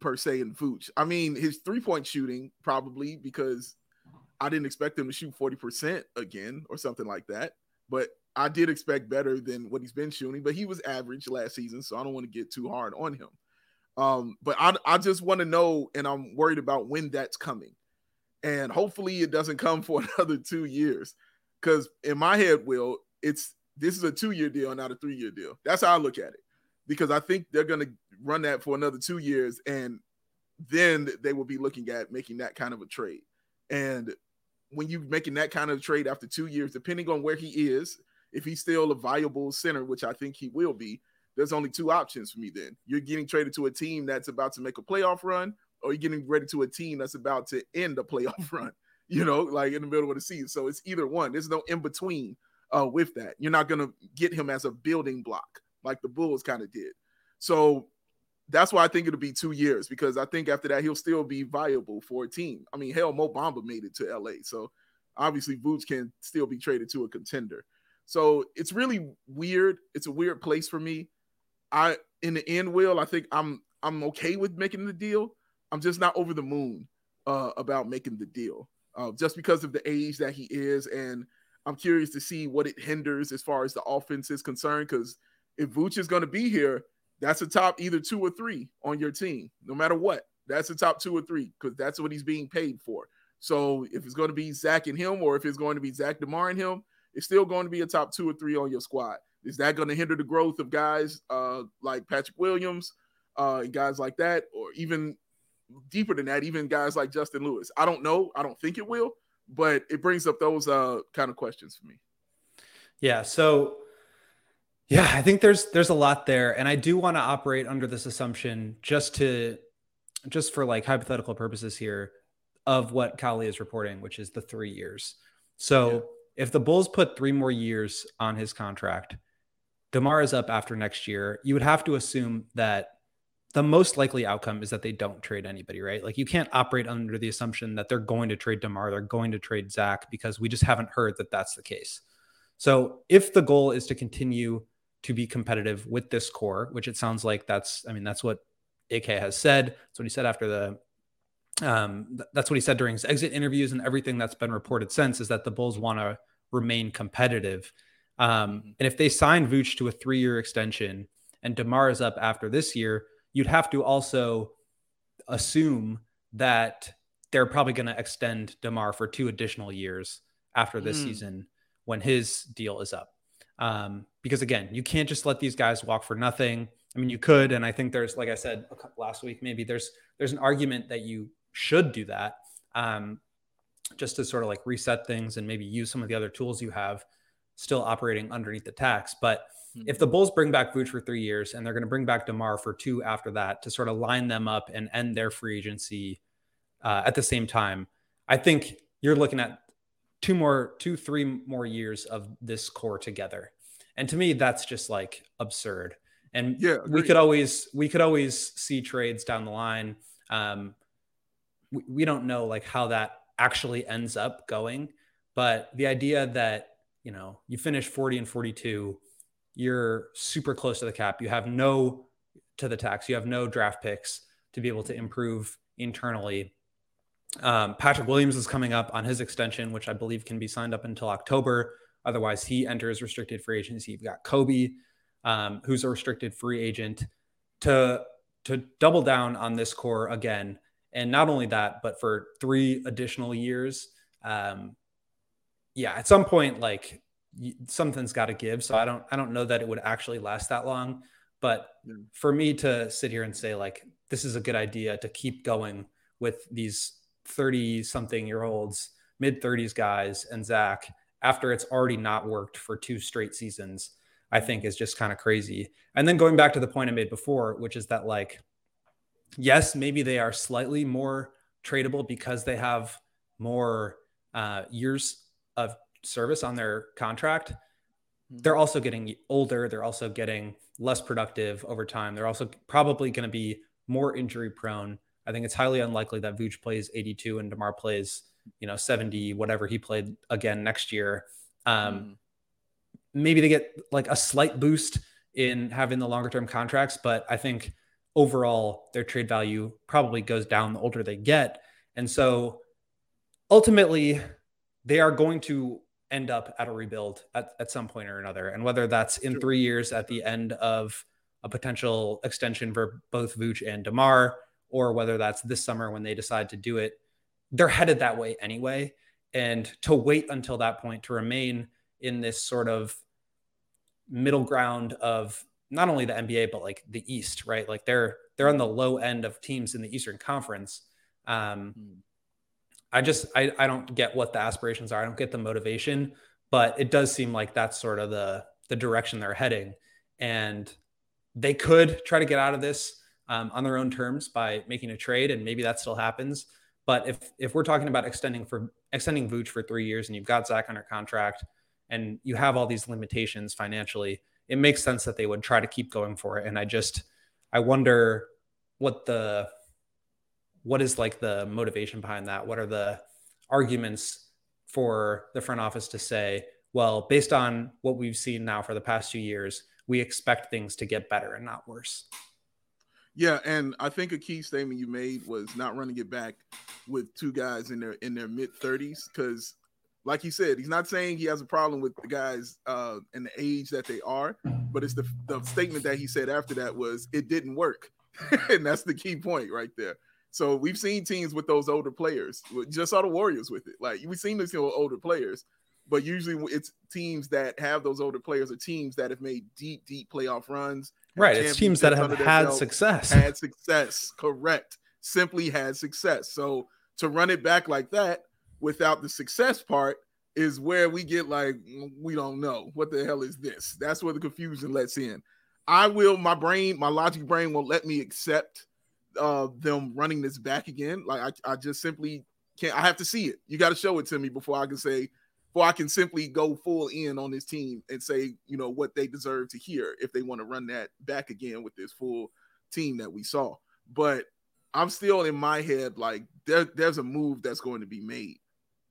per se in Vooch. I mean, his three point shooting probably because I didn't expect him to shoot 40% again or something like that. But I did expect better than what he's been shooting, but he was average last season, so I don't want to get too hard on him. Um, but I, I just want to know, and I'm worried about when that's coming. And hopefully it doesn't come for <laughs> another two years. Because in my head, Will, it's this is a two-year deal, not a three-year deal. That's how I look at it. Because I think they're gonna run that for another two years, and then they will be looking at making that kind of a trade. And when you're making that kind of trade after two years, depending on where he is, if he's still a viable center, which I think he will be, there's only two options for me then. You're getting traded to a team that's about to make a playoff run, or you're getting ready to a team that's about to end a playoff <laughs> run, you know, like in the middle of the season. So it's either one. There's no in between uh, with that. You're not going to get him as a building block like the Bulls kind of did. So that's why I think it'll be two years because I think after that he'll still be viable for a team. I mean, hell, Mo Bamba made it to LA, so obviously Vooch can still be traded to a contender. So it's really weird. It's a weird place for me. I in the end, will I think I'm I'm okay with making the deal. I'm just not over the moon uh, about making the deal, uh, just because of the age that he is, and I'm curious to see what it hinders as far as the offense is concerned. Because if Vooch is going to be here, that's a top either two or three on your team, no matter what. That's the top two or three because that's what he's being paid for. So if it's going to be Zach and him, or if it's going to be Zach Demar and him, it's still going to be a top two or three on your squad. Is that going to hinder the growth of guys uh, like Patrick Williams uh, and guys like that, or even deeper than that, even guys like Justin Lewis? I don't know. I don't think it will, but it brings up those uh, kind of questions for me. Yeah. So, yeah, I think there's there's a lot there, and I do want to operate under this assumption just to just for like hypothetical purposes here of what Cowley is reporting, which is the three years. So. Yeah if the Bulls put three more years on his contract, DeMar is up after next year. You would have to assume that the most likely outcome is that they don't trade anybody, right? Like you can't operate under the assumption that they're going to trade DeMar, they're going to trade Zach because we just haven't heard that that's the case. So if the goal is to continue to be competitive with this core, which it sounds like that's, I mean, that's what AK has said. That's what he said after the um, that's what he said during his exit interviews and everything that's been reported since is that the Bulls want to remain competitive. Um, and if they sign Vooch to a three year extension and DeMar is up after this year, you'd have to also assume that they're probably going to extend DeMar for two additional years after this mm. season when his deal is up. Um, because again, you can't just let these guys walk for nothing. I mean, you could, and I think there's, like I said last week, maybe there's there's an argument that you should do that um, just to sort of like reset things and maybe use some of the other tools you have still operating underneath the tax. But. If the Bulls bring back Vooch for three years and they're going to bring back DeMar for two after that to sort of line them up and end their free agency uh, at the same time, I think you're looking at two more, two, three more years of this core together. And to me, that's just like absurd. And yeah, we could always, we could always see trades down the line. Um, we, we don't know like how that actually ends up going. But the idea that you know, you finish 40 and 42, you're super close to the cap. You have no to the tax. You have no draft picks to be able to improve internally. Um, Patrick Williams is coming up on his extension, which I believe can be signed up until October. Otherwise, he enters restricted free agency. You've got Coby, um, who's a restricted free agent. To to double down on this core again, and not only that, but for three additional years. Um, yeah, at some point, like something's got to give. So I don't I don't know that it would actually last that long. But for me to sit here and say like this is a good idea to keep going with these 30 something year olds, mid 30s guys and Zach after it's already not worked for two straight seasons, I think is just kind of crazy. And then going back to the point I made before, which is that like yes, maybe they are slightly more tradable because they have more uh, years of service on their contract. Hmm. They're also getting older. They're also getting less productive over time. They're also probably going to be more injury prone. I think it's highly unlikely that Vooch plays 82 and DeMar plays, you know, 70, whatever he played again next year. Um, mm. Maybe they get like a slight boost in having the longer term contracts, but I think overall their trade value probably goes down the older they get. And so ultimately, they are going to end up at a rebuild at, at some point or another. And whether that's in three years at the end of a potential extension for both Vooch and DeMar, or whether that's this summer when they decide to do it, they're headed that way anyway. And to wait until that point to remain in this sort of middle ground of not only the NBA but like the East, right? Like they're they're on the low end of teams in the Eastern Conference. Um, hmm. I just I, I don't get what the aspirations are. I don't get the motivation, but it does seem like that's sort of the the direction they're heading. And they could try to get out of this um, on their own terms by making a trade, and maybe that still happens. But if if we're talking about extending for extending Vooch for three years, and you've got Zach under contract, and you have all these limitations financially, it makes sense that they would try to keep going for it. And I just I wonder what the what is like the motivation behind that? What are the arguments for the front office to say, well, based on what we've seen now for the past two years, we expect things to get better and not worse? Yeah, and I think a key statement you made was not running it back with two guys in their in their mid 30s because like you said, he's not saying he has a problem with the guys uh and the age that they are, but it's the the statement that he said after that was it didn't work. <laughs> and that's the key point right there. So we've seen teams with those older players. Just saw the Warriors with it. Like we've seen this know, older players, but usually it's teams that have those older players or teams that have made deep, deep playoff runs. Right. It's teams that have had success. Had success. Correct. Simply had success. So to run it back like that without the success part is where we get like mm, we don't know what the hell is this. That's where the confusion lets in. I will. My brain, my logic brain, won't let me accept uh, them running this back again. Like I, I just simply can't. I have to see it. You got to show it to me before I can say, before I can simply go full in on this team and say, you know, what they deserve to hear if they want to run that back again with this full team that we saw. But I'm still in my head like there, there's a move that's going to be made,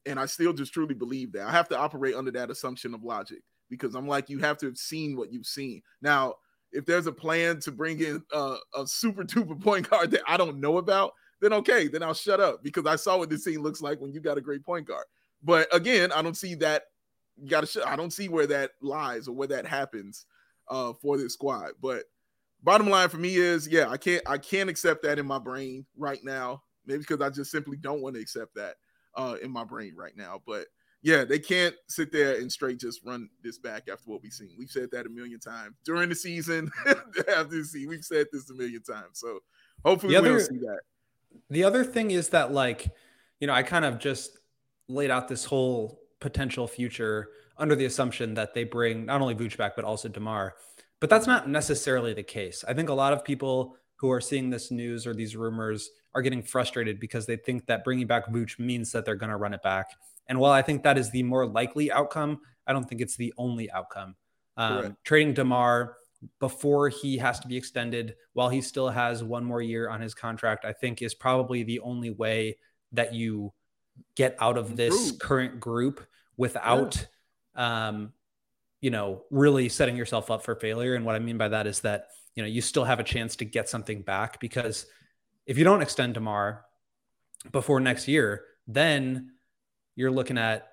and I still just truly believe that. I have to operate under that assumption of logic because I'm like, you have to have seen what you've seen. Now, if there's a plan to bring in a super duper point guard that I don't know about, then okay, then I'll shut up because I saw what this team looks like when you got a great point guard. But again, I don't see that. You got to. Sh- I don't see where that lies or where that happens uh, for this squad. But bottom line for me is, yeah, I can't. I can't accept that in my brain right now. Maybe because I just simply don't want to accept that uh, in my brain right now. But yeah, they can't sit there and straight just run this back after what we've seen. We've said that a million times during the season. <laughs> after the season, we've said this a million times. So hopefully we don't see that. The other thing is that, like, you know, I kind of just laid out this whole potential future under the assumption that they bring not only Vooch back but also Demar. But that's not necessarily the case. I think a lot of people who are seeing this news or these rumors are getting frustrated because they think that bringing back Vooch means that they're going to run it back. And while I think that is the more likely outcome, I don't think it's the only outcome. Um, trading Demar before he has to be extended, while he still has one more year on his contract, I think is probably the only way that you get out of this current group without um, you know, really setting yourself up for failure. And what I mean by that is that, you know, you still have a chance to get something back because if you don't extend Demar before next year, then you're looking at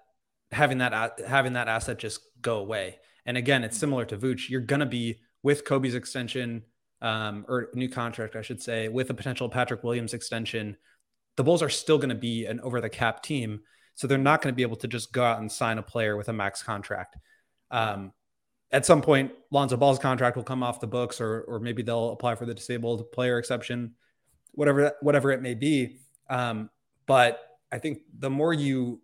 having that having that asset just go away. And again, it's similar to Vooch. You're gonna be with Coby's extension um, or new contract, I should say, with a potential Patrick Williams extension. The Bulls are still going to be an over the cap team, so they're not going to be able to just go out and sign a player with a max contract. Um, at some point, Lonzo Ball's contract will come off the books, or or maybe they'll apply for the disabled player exception, whatever whatever it may be. Um, but I think the more you,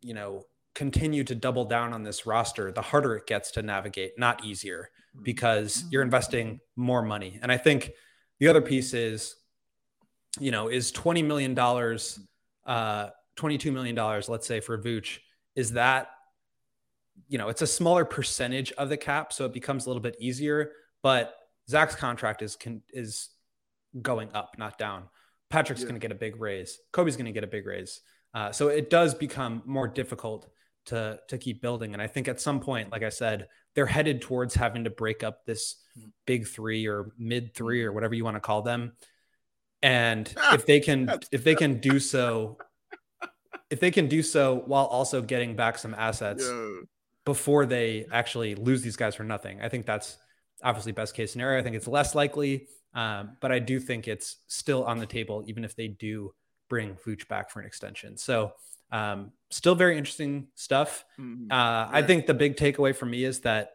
you know, continue to double down on this roster, the harder it gets to navigate, not easier, because you're investing more money. And I think the other piece is, you know, is $20 million, uh, $22 million, let's say for Vooch, is that, you know, it's a smaller percentage of the cap. So it becomes a little bit easier, but Zach's contract is, can, is going up, not down. Patrick's yeah. going to get a big raise. Coby's going to get a big raise. Uh, so it does become more difficult to to keep building. And I think at some point, like I said, they're headed towards having to break up this big three or mid three or whatever you want to call them. And if they can if they can do <laughs> so, if they can do so while also getting back some assets yeah. before they actually lose these guys for nothing, I think that's obviously best case scenario. I think it's less likely. Um, but I do think it's still on the table, even if they do bring Vooch back for an extension. So, um, still very interesting stuff. Mm-hmm. Uh. I think the big takeaway for me is that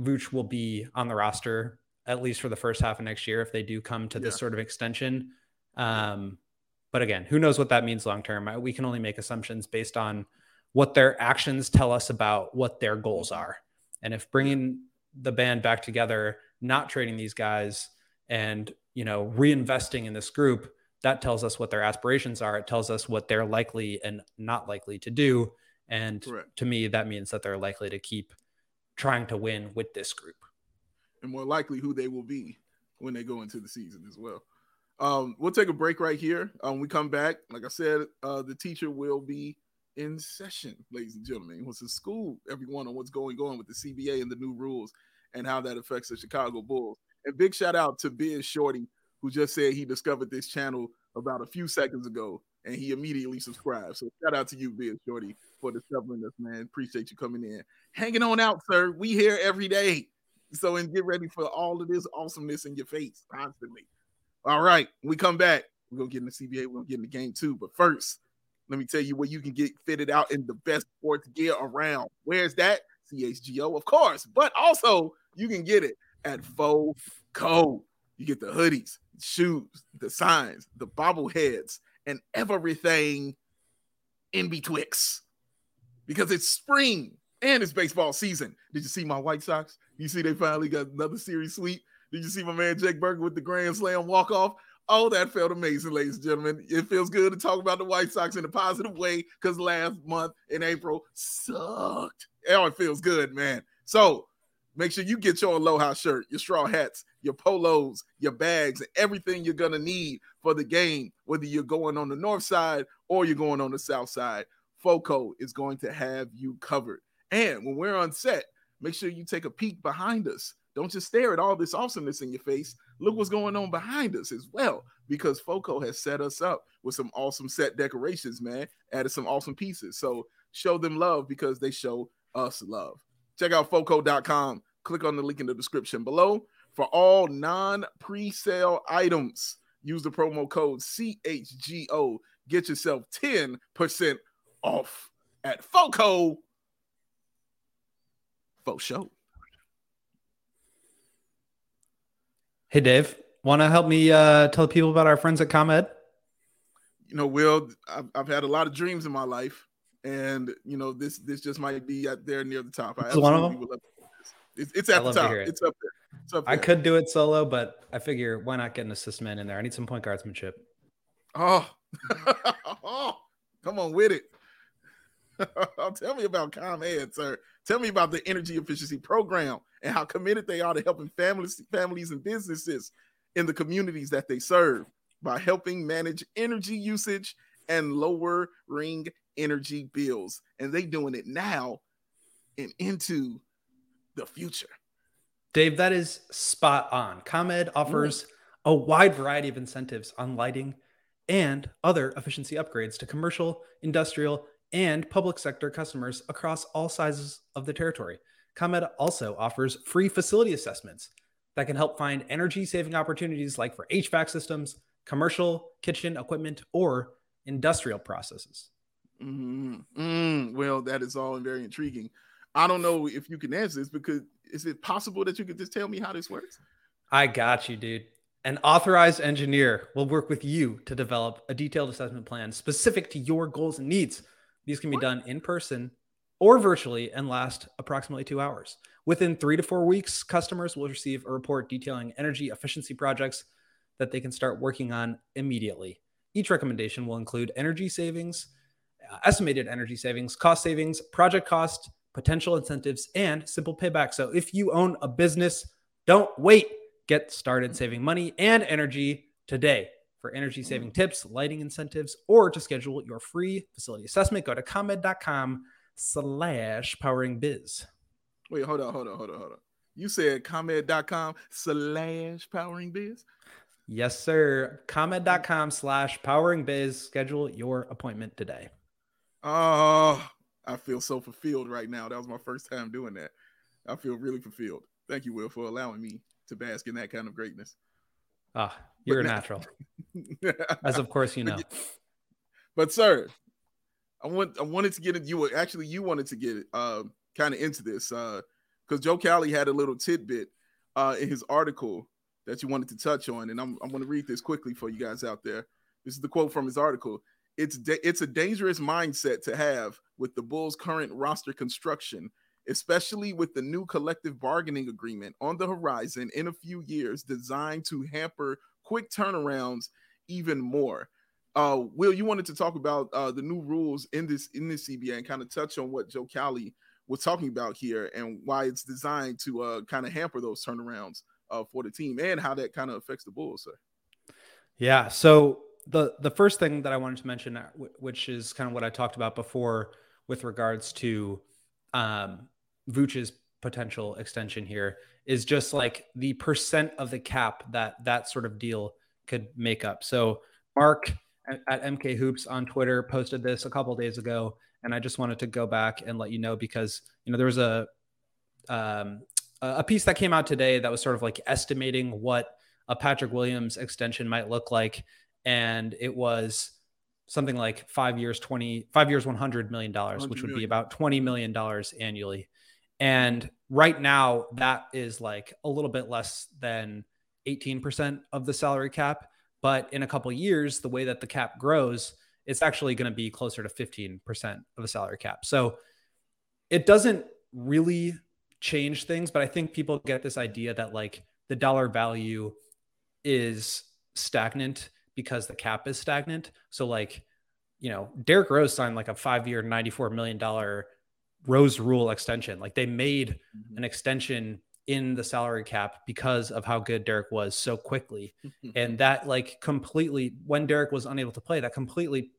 Vooch will be on the roster at least for the first half of next year if they do come to yeah. this sort of extension. Um, but again, who knows what that means long term? We can only make assumptions based on what their actions tell us about what their goals are. And if bringing the band back together, not trading these guys, and you know reinvesting in this group that tells us what their aspirations are. It tells us what they're likely and not likely to do. And Correct. to me that means that they're likely to keep trying to win with this group. And more likely who they will be when they go into the season as well. Um, we'll take a break right here. Um, we come back like i said uh, the teacher will be in session ladies and gentlemen. What's in school everyone on what's going on with the cba and the new rules and how that affects the chicago bulls. And big shout out to Biz Shorty, who just said he discovered this channel about a few seconds ago and he immediately subscribed. So shout out to you, Biz Shorty, for discovering us, man. Appreciate you coming in. Hanging on out, sir. We here every day. So and get ready for all of this awesomeness in your face constantly. All right, we come back. We're gonna get in the CBA, we're gonna get in the game too. But first, let me tell you where you can get fitted out in the best sports gear around. Where's that? CHGO, of course, but also you can get it at FOCO. You get the hoodies, shoes, the signs, the bobbleheads, and everything in betwixt. Because it's spring and it's baseball season. Did you see my White Sox? You see they finally got another series sweep. Did you see my man Jake Burger with the grand slam walk off? Oh, that felt amazing, ladies and gentlemen. It feels good to talk about the White Sox in a positive way because last month in April sucked. Oh, it feels good, man. So Make sure you get your Aloha shirt, your straw hats, your polos, your bags, and everything you're to need for the game, whether you're going on the north side or you're going on the south side. FOCO is going to have you covered. And when we're on set, make sure you take a peek behind us. Don't just stare at all this awesomeness in your face. Look what's going on behind us as well, because FOCO has set us up with some awesome set decorations, man. Added some awesome pieces. So show them love because they show us love. Check out FOCO.com click on the link in the description below. For all non pre sale items, use the promo code CHGO. Get yourself 10% off at FOCO. Faux show. Hey, Dave, want to help me uh, tell people about our friends at ComEd? You know, Will, I've, I've had a lot of dreams in my life, and you know, this this just might be out there near the top. I one of them. It's, it's at the top. It. It's up there. I could do it solo, but I figure why not get an assist man in there? I need some point guardsmanship. Oh, oh <laughs> come on with it. <laughs> Tell me about ComEd, sir. Tell me about the energy efficiency program and how committed they are to helping families, families and businesses in the communities that they serve by helping manage energy usage and lowering energy bills. And they doing it now and into the future. Dave, that is spot on. ComEd offers a wide variety of incentives on lighting and other efficiency upgrades to commercial, industrial, and public sector customers across all sizes of the territory. ComEd also offers free facility assessments that can help find energy saving opportunities like for HVAC systems, commercial kitchen equipment, or industrial processes. Mm-hmm. Mm, well, that is all very intriguing. I don't know if you can answer this because is it possible that you could just tell me how this works? I got you, dude. An authorized engineer will work with you to develop a detailed assessment plan specific to your goals and needs. These can be what? done in person or virtually and last approximately two hours. Within three to four weeks, customers will receive a report detailing energy efficiency projects that they can start working on immediately. Each recommendation will include energy savings, estimated energy savings, cost savings, project cost, potential incentives, and simple payback. So if you own a business, don't wait. Get started saving money and energy today. For energy saving tips, lighting incentives, or to schedule your free facility assessment, go to comed.com slash powering biz. Wait, hold on, hold on, hold on, hold on. You said comed.com slash powering biz? Yes, sir. Comed.com slash powering biz. Schedule your appointment today. Oh, I feel so fulfilled right now. That was my first time doing that. I feel really fulfilled. Thank you, Will, for allowing me to bask in that kind of greatness. Ah, you're but a natural. <laughs> As of course you know. But sir, I want I wanted to get it. You were actually you wanted to get it uh, kind of into this because uh, Joe Cowley had a little tidbit uh, in his article that you wanted to touch on, and I'm I'm going to read this quickly for you guys out there. This is the quote from his article it's da- it's a dangerous mindset to have with the Bulls' current roster construction, especially with the new collective bargaining agreement on the horizon in a few years, designed to hamper quick turnarounds even more. Uh, Will, you wanted to talk about uh, the new rules in this in this CBA and kind of touch on what Joe Cowley was talking about here and why it's designed to uh, kind of hamper those turnarounds uh, for the team and how that kind of affects the Bulls, sir. Yeah. So the the first thing that I wanted to mention, uh, which is kind of what I talked about before with regards to um, Vooch's potential extension here, is just like the percent of the cap that that sort of deal could make up. So Mark at MK Hoops on Twitter posted this a couple days ago, and I just wanted to go back and let you know because you know there was a um, a piece that came out today that was sort of like estimating what a Patrick Williams extension might look like and it was something like five years, 20, five years, $100 million, which would be about $20 million annually. And right now, that is like a little bit less than 18% of the salary cap. But in a couple years, the way that the cap grows, it's actually going to be closer to 15% of the salary cap. So it doesn't really change things, but I think people get this idea that like the dollar value is stagnant because the cap is stagnant. So like, you know, Derrick Rose signed like a five-year, $94 million Rose rule extension. Like they made mm-hmm. an extension in the salary cap because of how good Derrick was so quickly. <laughs> and that like completely when Derrick was unable to play, that completely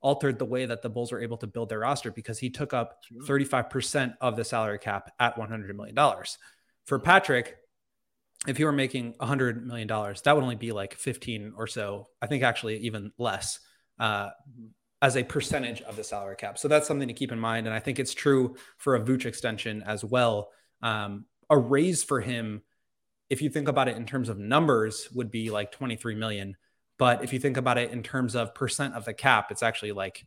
altered the way that the Bulls were able to build their roster because he took up 35% of the salary cap at $100 million. For Patrick, if you were making a hundred million dollars, that would only be like 15 or so. I think actually even less uh, as a percentage of the salary cap. So that's something to keep in mind. And I think it's true for a Vooch extension as well. Um, a raise for him, if you think about it in terms of numbers, would be like 23 million. But if you think about it in terms of percent of the cap, it's actually like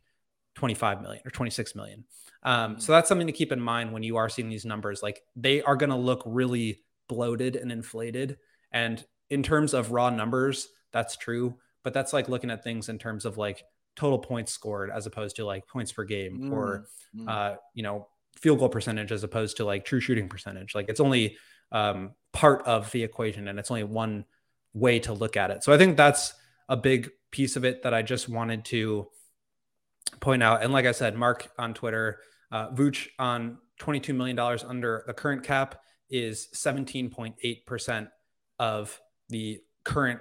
25 million or 26 million. Um, mm-hmm. So that's something to keep in mind when you are seeing these numbers. Like they are going to look really bloated and inflated. And in terms of raw numbers, that's true. But that's like looking at things in terms of like total points scored as opposed to like points per game mm, or, mm. uh, you know, field goal percentage as opposed to like true shooting percentage. Like it's only um, part of the equation and it's only one way to look at it. So I think that's a big piece of it that I just wanted to point out. And like I said, Mark on Twitter, uh, Vooch on $22 million under the current cap is 17.8% of the current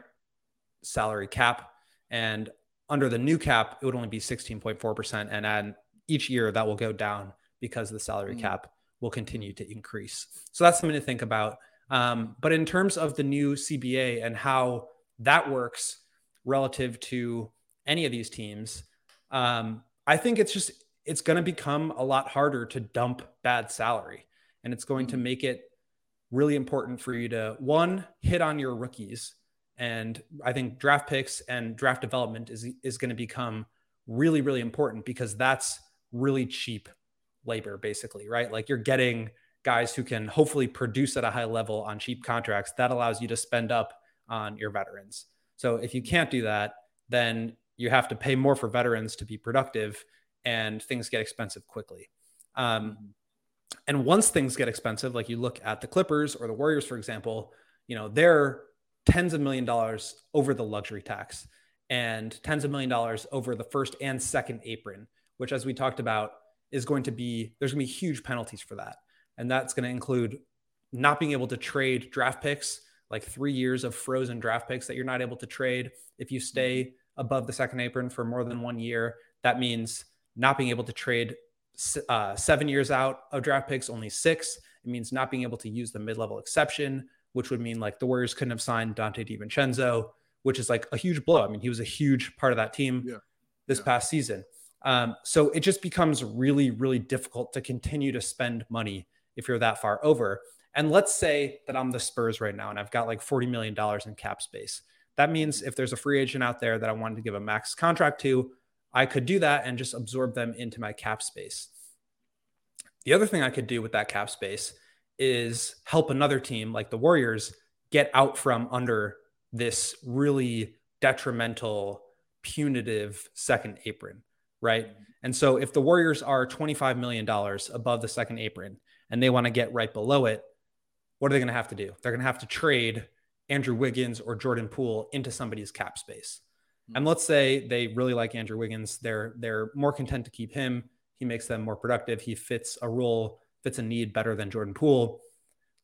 salary cap. And under the new cap, it would only be 16.4%. And add each year that will go down because the salary mm. cap will continue to increase. So that's something to think about. Um, but in terms of the new CBA and how that works relative to any of these teams, um, I think it's just it's going to become a lot harder to dump bad salary, and it's going to mm-hmm. make it really important for you to one hit on your rookies, and I think draft picks and draft development is is going to become really really important because that's really cheap labor, basically, right? Like you're getting guys who can hopefully produce at a high level on cheap contracts. That allows you to spend up on your veterans. So if you can't do that, then you have to pay more for veterans to be productive and things get expensive quickly. Um, and once things get expensive, like you look at the Clippers or the Warriors, for example, you know, they're tens of million dollars over the luxury tax and tens of million dollars over the first and second apron, which, as we talked about, is going to be there's going to be huge penalties for that. And that's going to include not being able to trade draft picks, like three years of frozen draft picks that you're not able to trade if you stay above the second apron for more than one year. That means not being able to trade uh, seven years out of draft picks, only six. It means not being able to use the mid level exception, which would mean like the Warriors couldn't have signed Donte DiVincenzo, which is like a huge blow. I mean, he was a huge part of that team yeah. this yeah. past season. Um, so it just becomes really, really difficult to continue to spend money if you're that far over. And let's say that I'm the Spurs right now and I've got like $40 million in cap space. That means if there's a free agent out there that I wanted to give a max contract to, I could do that and just absorb them into my cap space. The other thing I could do with that cap space is help another team like the Warriors get out from under this really detrimental, punitive second apron right? And so if the Warriors are $25 million above the second apron and they want to get right below it, what are they going to have to do? They're going to have to trade Andrew Wiggins or Jordan Poole into somebody's cap space. And let's say they really like Andrew Wiggins, they're they're more content to keep him. He makes them more productive. He fits a role, fits a need better than Jordan Poole.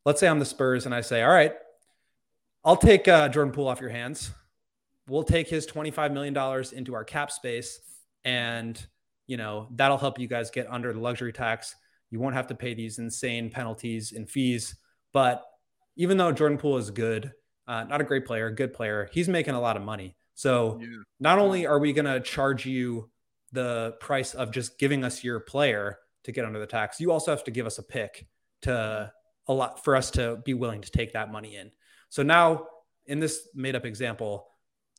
Let's say I'm the Spurs and I say, all right, I'll take uh, Jordan Poole off your hands. We'll take his $25 million into our cap space and you know that'll help you guys get under the luxury tax. You won't have to pay these insane penalties and fees. But even though Jordan Poole is good, uh, not a great player, good player, he's making a lot of money. So yeah. not only are we going to charge you the price of just giving us your player to get under the tax, you also have to give us a pick to a lot for us to be willing to take that money in. So now in this made up example,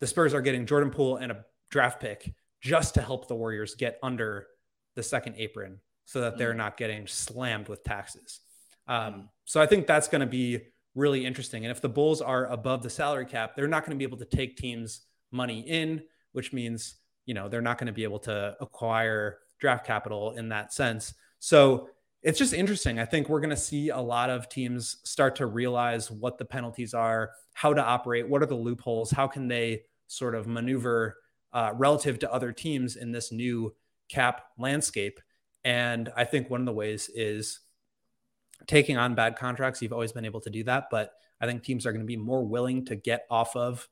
the Spurs are getting Jordan Poole and a draft pick just to help the Warriors get under the second apron so that they're mm. not getting slammed with taxes. Um, mm. so I think that's going to be really interesting. And if the Bulls are above the salary cap, they're not going to be able to take teams' money in, which means you know they're not going to be able to acquire draft capital in that sense. So it's just interesting. I think we're going to see a lot of teams start to realize what the penalties are, how to operate, what are the loopholes, how can they sort of maneuver uh, relative to other teams in this new cap landscape. And I think one of the ways is taking on bad contracts. You've always been able to do that, but I think teams are going to be more willing to get off of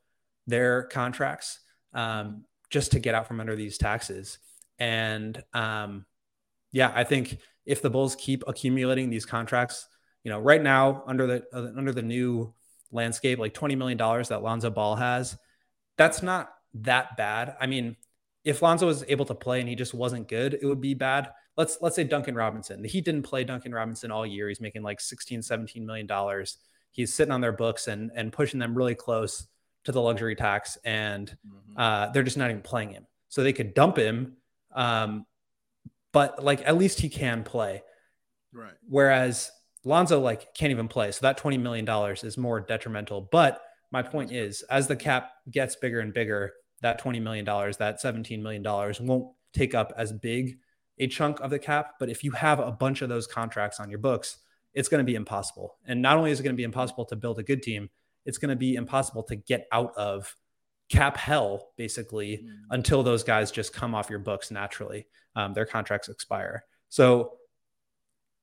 their contracts um, just to get out from under these taxes. And um, yeah, I think if the Bulls keep accumulating these contracts, you know, right now under the uh, under the new landscape, like twenty million dollars that Lonzo Ball has, that's not that bad. I mean, if Lonzo was able to play and he just wasn't good, it would be bad. Let's let's say Duncan Robinson. The Heat didn't play Duncan Robinson all year. He's making like 16, 17 million dollars. He's sitting on their books and and pushing them really close to the luxury tax, and mm-hmm. uh, they're just not even playing him. So they could dump him, um, but like at least he can play. Right. Whereas Lonzo like can't even play. So that twenty million dollars is more detrimental. But my point is, as the cap gets bigger and bigger, that $20 million, that $17 million won't take up as big a chunk of the cap. But if you have a bunch of those contracts on your books, it's going to be impossible. And not only is it going to be impossible to build a good team, it's going to be impossible to get out of cap hell basically mm. until those guys just come off your books naturally. Um, their contracts expire. So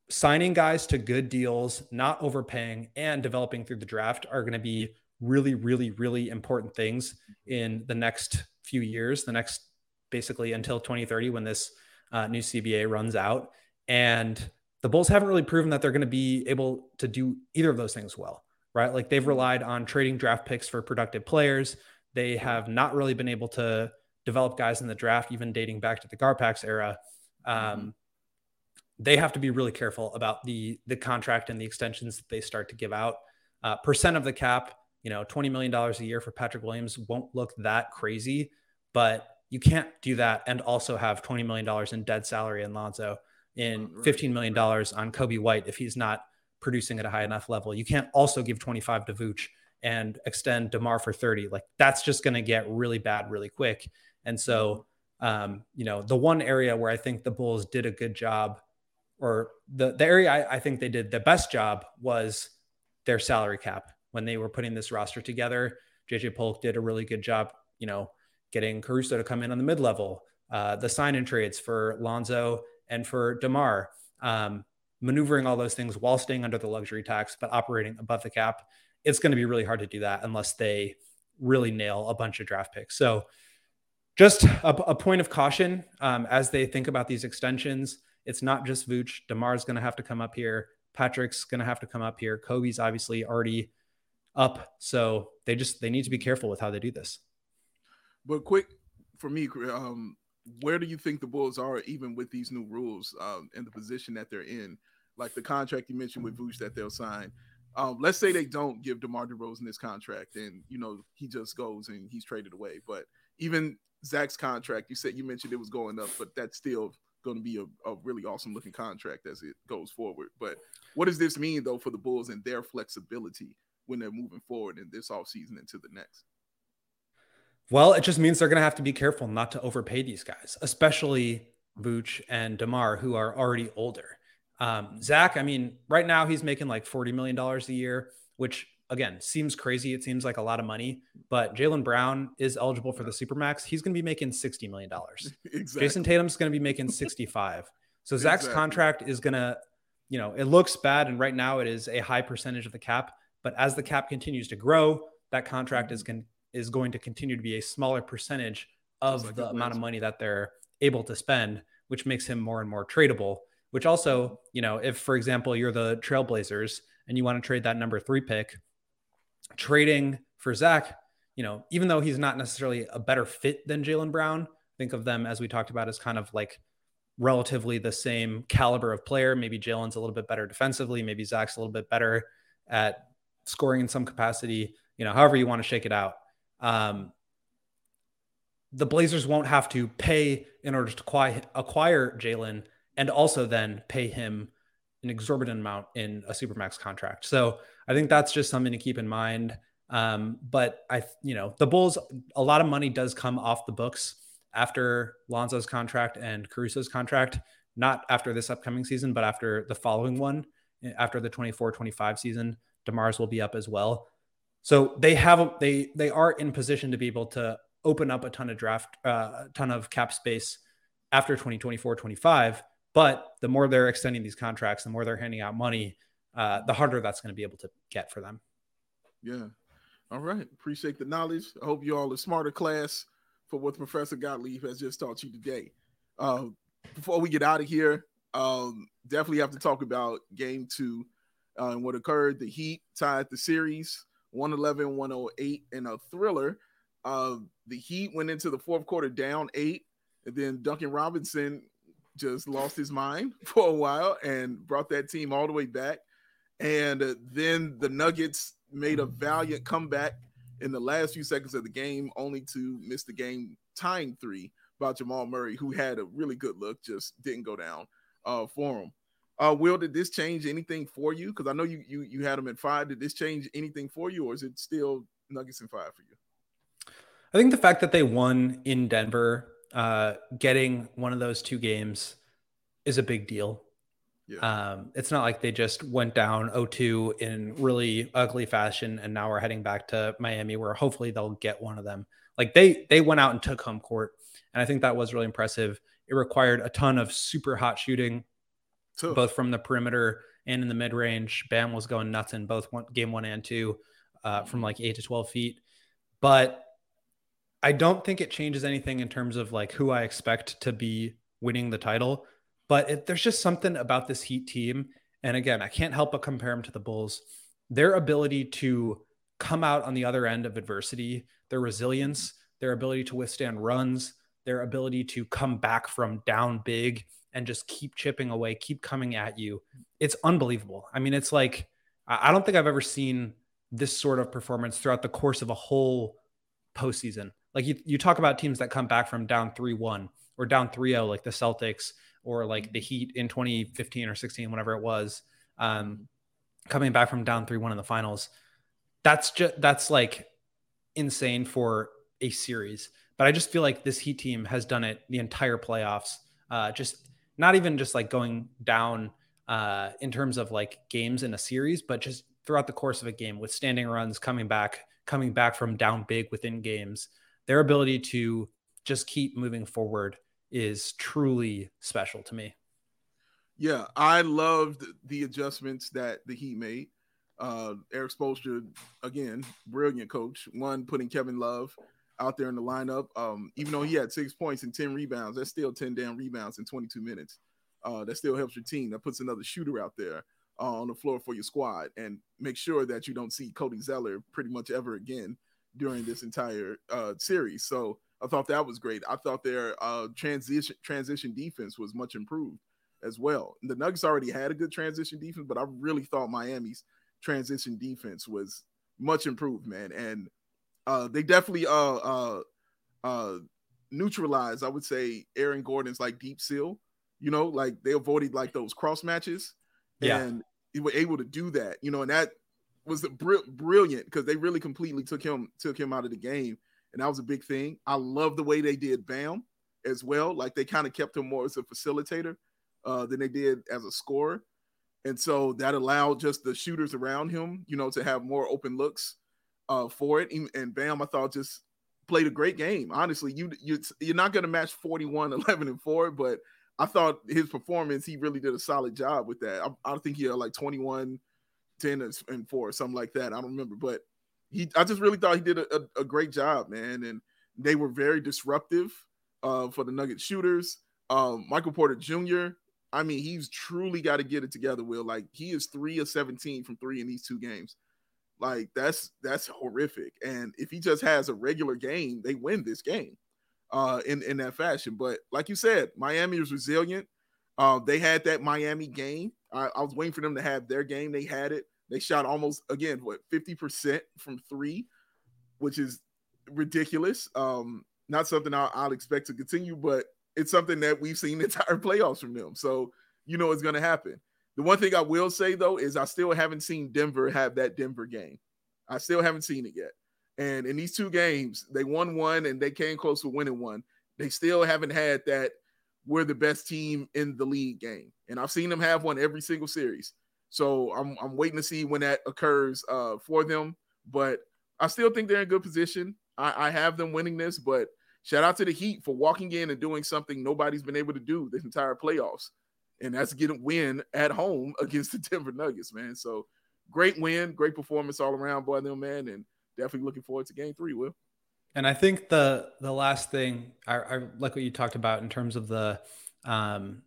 signing guys to good deals, not overpaying, and developing through the draft are going to be really, really, really important things in the next few years, the next basically until 2030 when this uh, new CBA runs out. And the Bulls haven't really proven that they're going to be able to do either of those things well, right? Like they've relied on trading draft picks for productive players. They have not really been able to develop guys in the draft, even dating back to the Garpax era. Um, mm-hmm. They have to be really careful about the the contract and the extensions that they start to give out. Uh, percent of the cap, you know, twenty million dollars a year for Patrick Williams won't look that crazy, but you can't do that and also have twenty million dollars in dead salary in Lonzo in $15 million on Coby White if he's not producing at a high enough level. You can't also give 25 to Vooch and extend DeMar for 30. Like that's just going to get really bad really quick. And so, um, you know, the one area where I think the Bulls did a good job, or the, the area I, I think they did the best job was their salary cap when they were putting this roster together. JJ Polk did a really good job, you know, getting Caruso to come in on the mid level, uh, the sign in trades for Lonzo and for DeMar, um, maneuvering all those things while staying under the luxury tax, but operating above the cap. It's going to be really hard to do that unless they really nail a bunch of draft picks. So, just a, a point of caution um, as they think about these extensions. It's not just Vooch. DeMar's going to have to come up here. Patrick's going to have to come up here. Coby's obviously already up, so they just they need to be careful with how they do this. But quick for me, um, where do you think the Bulls are, even with these new rules um, and the position that they're in? Like the contract you mentioned with Vooch that they'll sign. Um, let's say they don't give DeMar DeRozan this contract, and you know he just goes and he's traded away. But even Zach's contract, you said you mentioned it was going up, but that's still going to be a, a really awesome looking contract as it goes forward. But what does this mean though for the Bulls and their flexibility when they're moving forward in this offseason into the next? Well, it just means they're going to have to be careful not to overpay these guys, especially Vooch and DeMar, who are already older. Um, Zach, I mean, right now he's making like $40 million a year, which again seems crazy. It seems like a lot of money, but Jaylen Brown is eligible for the Supermax. He's going to be making $60 million. <laughs> Exactly. Jayson Tatum's going to be making <laughs> 65. So Zach's exactly. contract is going to, you know, it looks bad. And right now it is a high percentage of the cap. But as the cap continues to grow, that contract is going is going to continue to be a smaller percentage of like the amount of money that they're able to spend, which makes him more and more tradable. Which also, you know, if for example you're the Trailblazers and you want to trade that number three pick, trading for Zach, you know, even though he's not necessarily a better fit than Jaylen Brown, think of them as we talked about as kind of like relatively the same caliber of player. Maybe Jaylen's a little bit better defensively, maybe Zach's a little bit better at scoring in some capacity. You know, however you want to shake it out um, the Blazers won't have to pay in order to acquire, acquire Jaylen and also then pay him an exorbitant amount in a supermax contract. So I think that's just something to keep in mind. Um, but I, you know, the Bulls, a lot of money does come off the books after Lonzo's contract and Caruso's contract, not after this upcoming season, but after the following one, after the 24 25 season. DeMar's will be up as well. So they have they they are in position to be able to open up a ton of draft uh, a ton of cap space after 2024 25 but the more they're extending these contracts the more they're handing out money uh, the harder that's going to be able to get for them. Yeah. All right. Appreciate the knowledge. I hope you all a smarter class for what professor gottlieb has just taught you today. Uh, before we get out of here um, definitely have to talk about game two uh, and what occurred. The heat tied the series 111, 108 in a thriller. Uh, the Heat went into the fourth quarter down eight, and then Duncan Robinson just lost his mind <laughs> for a while and brought that team all the way back. And uh, then the Nuggets made a valiant comeback in the last few seconds of the game, only to miss the game tying three by Jamal Murray, who had a really good look, just didn't go down uh, for him. Uh, Will, did this change anything for you? Because I know you you you had them at five. Did this change anything for you, or is it still Nuggets and five for you? I think the fact that they won in Denver, uh, getting one of those two games, is a big deal. Yeah. Um, it's not like they just went down 0-2 in really ugly fashion, and now we're heading back to Miami, where hopefully they'll get one of them. Like they they went out and took home court, and I think that was really impressive. It required a ton of super hot shooting Tough. both from the perimeter and in the mid range. Bam was going nuts in both one, game one and two uh, from like eight to 12 feet. But I don't think it changes anything in terms of like who I expect to be winning the title. But it, there's just something about this Heat team. And again, I can't help but compare them to the Bulls. Their ability to come out on the other end of adversity, their resilience, their ability to withstand runs, their ability to come back from down big and just keep chipping away, keep coming at you. It's unbelievable. I mean, it's like, I don't think I've ever seen this sort of performance throughout the course of a whole postseason. Like you, you talk about teams that come back from down 3 1 or down 3 0, like the Celtics or like the Heat in 2015 or 16, whatever it was, um, coming back from down 3 1 in the finals. That's just, that's like insane for a series. But I just feel like this Heat team has done it the entire playoffs. Uh, just not even just like going down uh, in terms of like games in a series, but just throughout the course of a game, with standing runs, coming back, coming back from down big within games. Their ability to just keep moving forward is truly special to me. Yeah, I loved the adjustments that the Heat made. Uh, Erik Spoelstra, again, brilliant coach. One putting Kevin Love out there in the lineup. Um, even though he had six points and 10 rebounds, that's still 10 damn rebounds in 22 minutes. Uh, that still helps your team. That puts another shooter out there uh, on the floor for your squad and make sure that you don't see Cody Zeller pretty much ever again during this entire uh, series. So I thought that was great. I thought their uh, transition transition defense was much improved as well. The Nuggets already had a good transition defense, but I really thought Miami's transition defense was much improved, man. And uh, they definitely uh, uh, uh, neutralized, I would say, Aaron Gordon's like deep seal. You know, like they avoided like those cross matches, yeah. and they were able to do that. You know, and that was br- brilliant because they really completely took him took him out of the game, and that was a big thing. I love the way they did Bam as well. Like they kind of kept him more as a facilitator uh, than they did as a scorer, and so that allowed just the shooters around him, you know, to have more open looks uh, for it. And Bam, I thought just played a great game. Honestly, you, you you're not going to match 41, <laughs> 11, and 4, but I thought his performance, he really did a solid job with that. I, I think he had like 21, 10, and 4, something like that. I don't remember, but he I just really thought he did a, a, a great job, man. And they were very disruptive uh, for the Nugget shooters. Um, Michael Porter Jr., I mean, he's truly got to get it together, Will. Like he is three of 17 from three in these two games. Like that's that's horrific. And if he just has a regular game, they win this game uh, in in that fashion. But like you said, Miami is resilient. Uh, they had that Miami game. I, I, was waiting for them to have their game. They had it. They shot almost again what fifty percent from three, which is ridiculous. Um, not something I'll, I'll, expect to continue, but it's something that we've seen <laughs> entire playoffs from them. So you know it's going to happen. The one thing I will say though is I still haven't seen Denver have that Denver game. I still haven't seen it yet. And in these two games, they won one and they came close to winning one. They still haven't had that we're the best team in the league game. And I've seen them have one every single series. So I'm, I'm waiting to see when that occurs uh, for them. But I still think they're in good position. I, I have them winning this, but shout out to the Heat for walking in and doing something nobody's been able to do this entire playoffs and that's getting a win at home <laughs> against the Denver Nuggets, man. So great win, great performance all around by them, man, and definitely looking forward to Game Three. Will. And I think the the last thing I, I like what you talked about in terms of the um,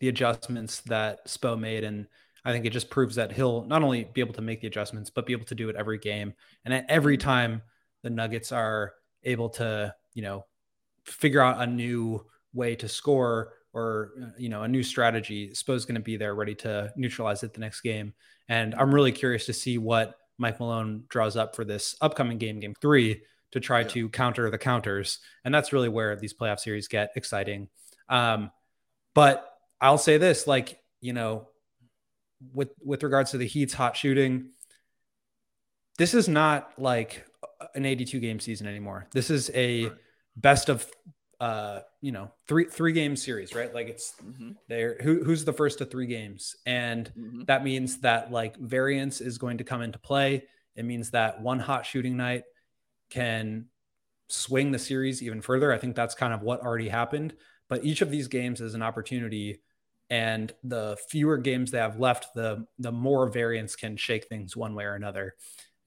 the adjustments that Spo made, and I think it just proves that he'll not only be able to make the adjustments, but be able to do it every game. And at every time the Nuggets are able to, you know, figure out a new way to score or uh, you know a new strategy, Spo's going to be there ready to neutralize it the next game. And I'm really curious to see what Mike Malone draws up for this upcoming game, Game Three, to try yeah. to counter the counters. And that's really where these playoff series get exciting. Um, but I'll say this, like you know, with with regards to the Heat's hot shooting, this is not like an 82 game season anymore. This is a best of uh, you know, three three game series, right? Like it's mm-hmm. there. Who, who's the first of three games, and mm-hmm. that means that like variance is going to come into play. It means that one hot shooting night can swing the series even further. I think that's kind of what already happened. But each of these games is an opportunity, and the fewer games they have left, the the more variance can shake things one way or another.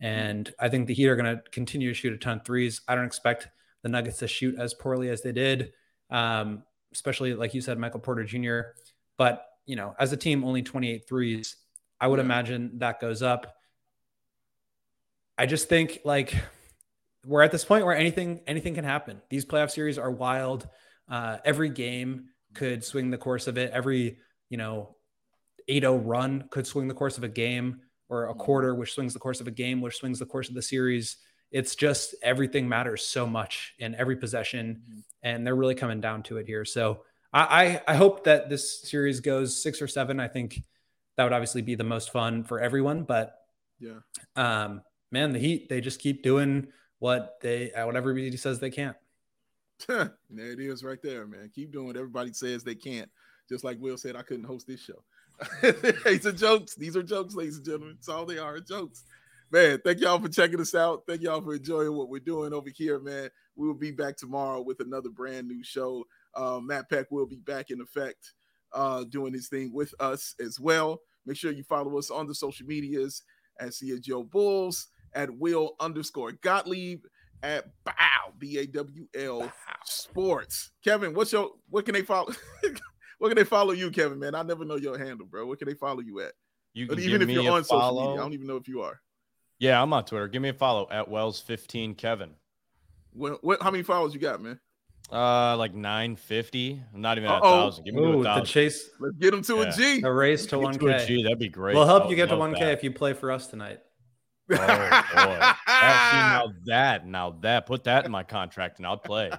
Mm-hmm. And I think the Heat are going to continue to shoot a ton of threes. I don't expect the Nuggets to shoot as poorly as they did, um, especially like you said, Michael Porter Jr. But, you know, as a team, only 28 threes. I would yeah. imagine that goes up. I just think like we're at this point where anything anything can happen. These playoff series are wild. Uh, every game could swing the course of it. Every you know 8-0 run could swing the course of a game, or a mm-hmm. quarter which swings the course of a game, which swings the course of the series. It's just everything matters so much in every possession, mm-hmm. and they're really coming down to it here. So I, I I hope that this series goes six or seven. I think that would obviously be the most fun for everyone. But yeah, um, man, the Heat they just keep doing what they what everybody says they can't. <laughs> there it is, right there, man. Keep doing what everybody says they can't. Just like Will said, I couldn't host this show. <laughs> These are jokes. These are jokes, ladies and gentlemen. It's all they are, jokes. Man, thank y'all for checking us out. Thank y'all for enjoying what we're doing over here, man. We will be back tomorrow with another brand new show. Uh, Matt Peck will be back in effect, uh, doing his thing with us as well. Make sure you follow us on the social medias at CHGO Bulls at Will underscore Gottlieb at Bow B A W L Sports. Kevin, what's your what can they follow? <laughs> what can they follow you, Kevin? Man, I never know your handle, bro. What can they follow you at? You even if you're on follow. social media, I don't even know if you are. Yeah, I'm on Twitter. Give me a follow at Wells15 Kevin. What, what how many followers you got, man? Uh, like 950. I'm not even at a thousand. Give me Ooh, a thousand. The chase. Let's get him to yeah. a G. A race to 1K. That'd be great. We'll help you get to 1K if you play for us tonight. Oh boy. now that, now that, put that in my contract and I'll play.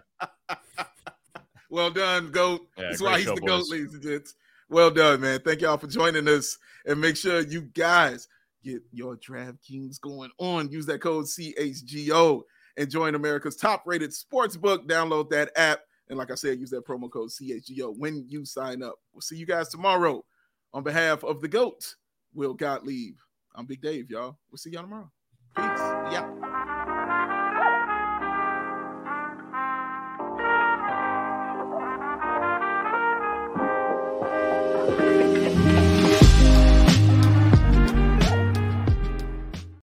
<laughs> well done, GOAT. Yeah, That's why he's the boys. GOAT, ladies and gents. Well done, man. Thank y'all for joining us. And make sure you guys get your DraftKings going on. Use that code CHGO and join America's top rated sports book. Download that app. And like I said, use that promo code CHGO when you sign up. We'll see you guys tomorrow. On behalf of the GOAT, Will Gottlieb, I'm Big Dave, y'all. We'll see y'all tomorrow. Peace. Yeah.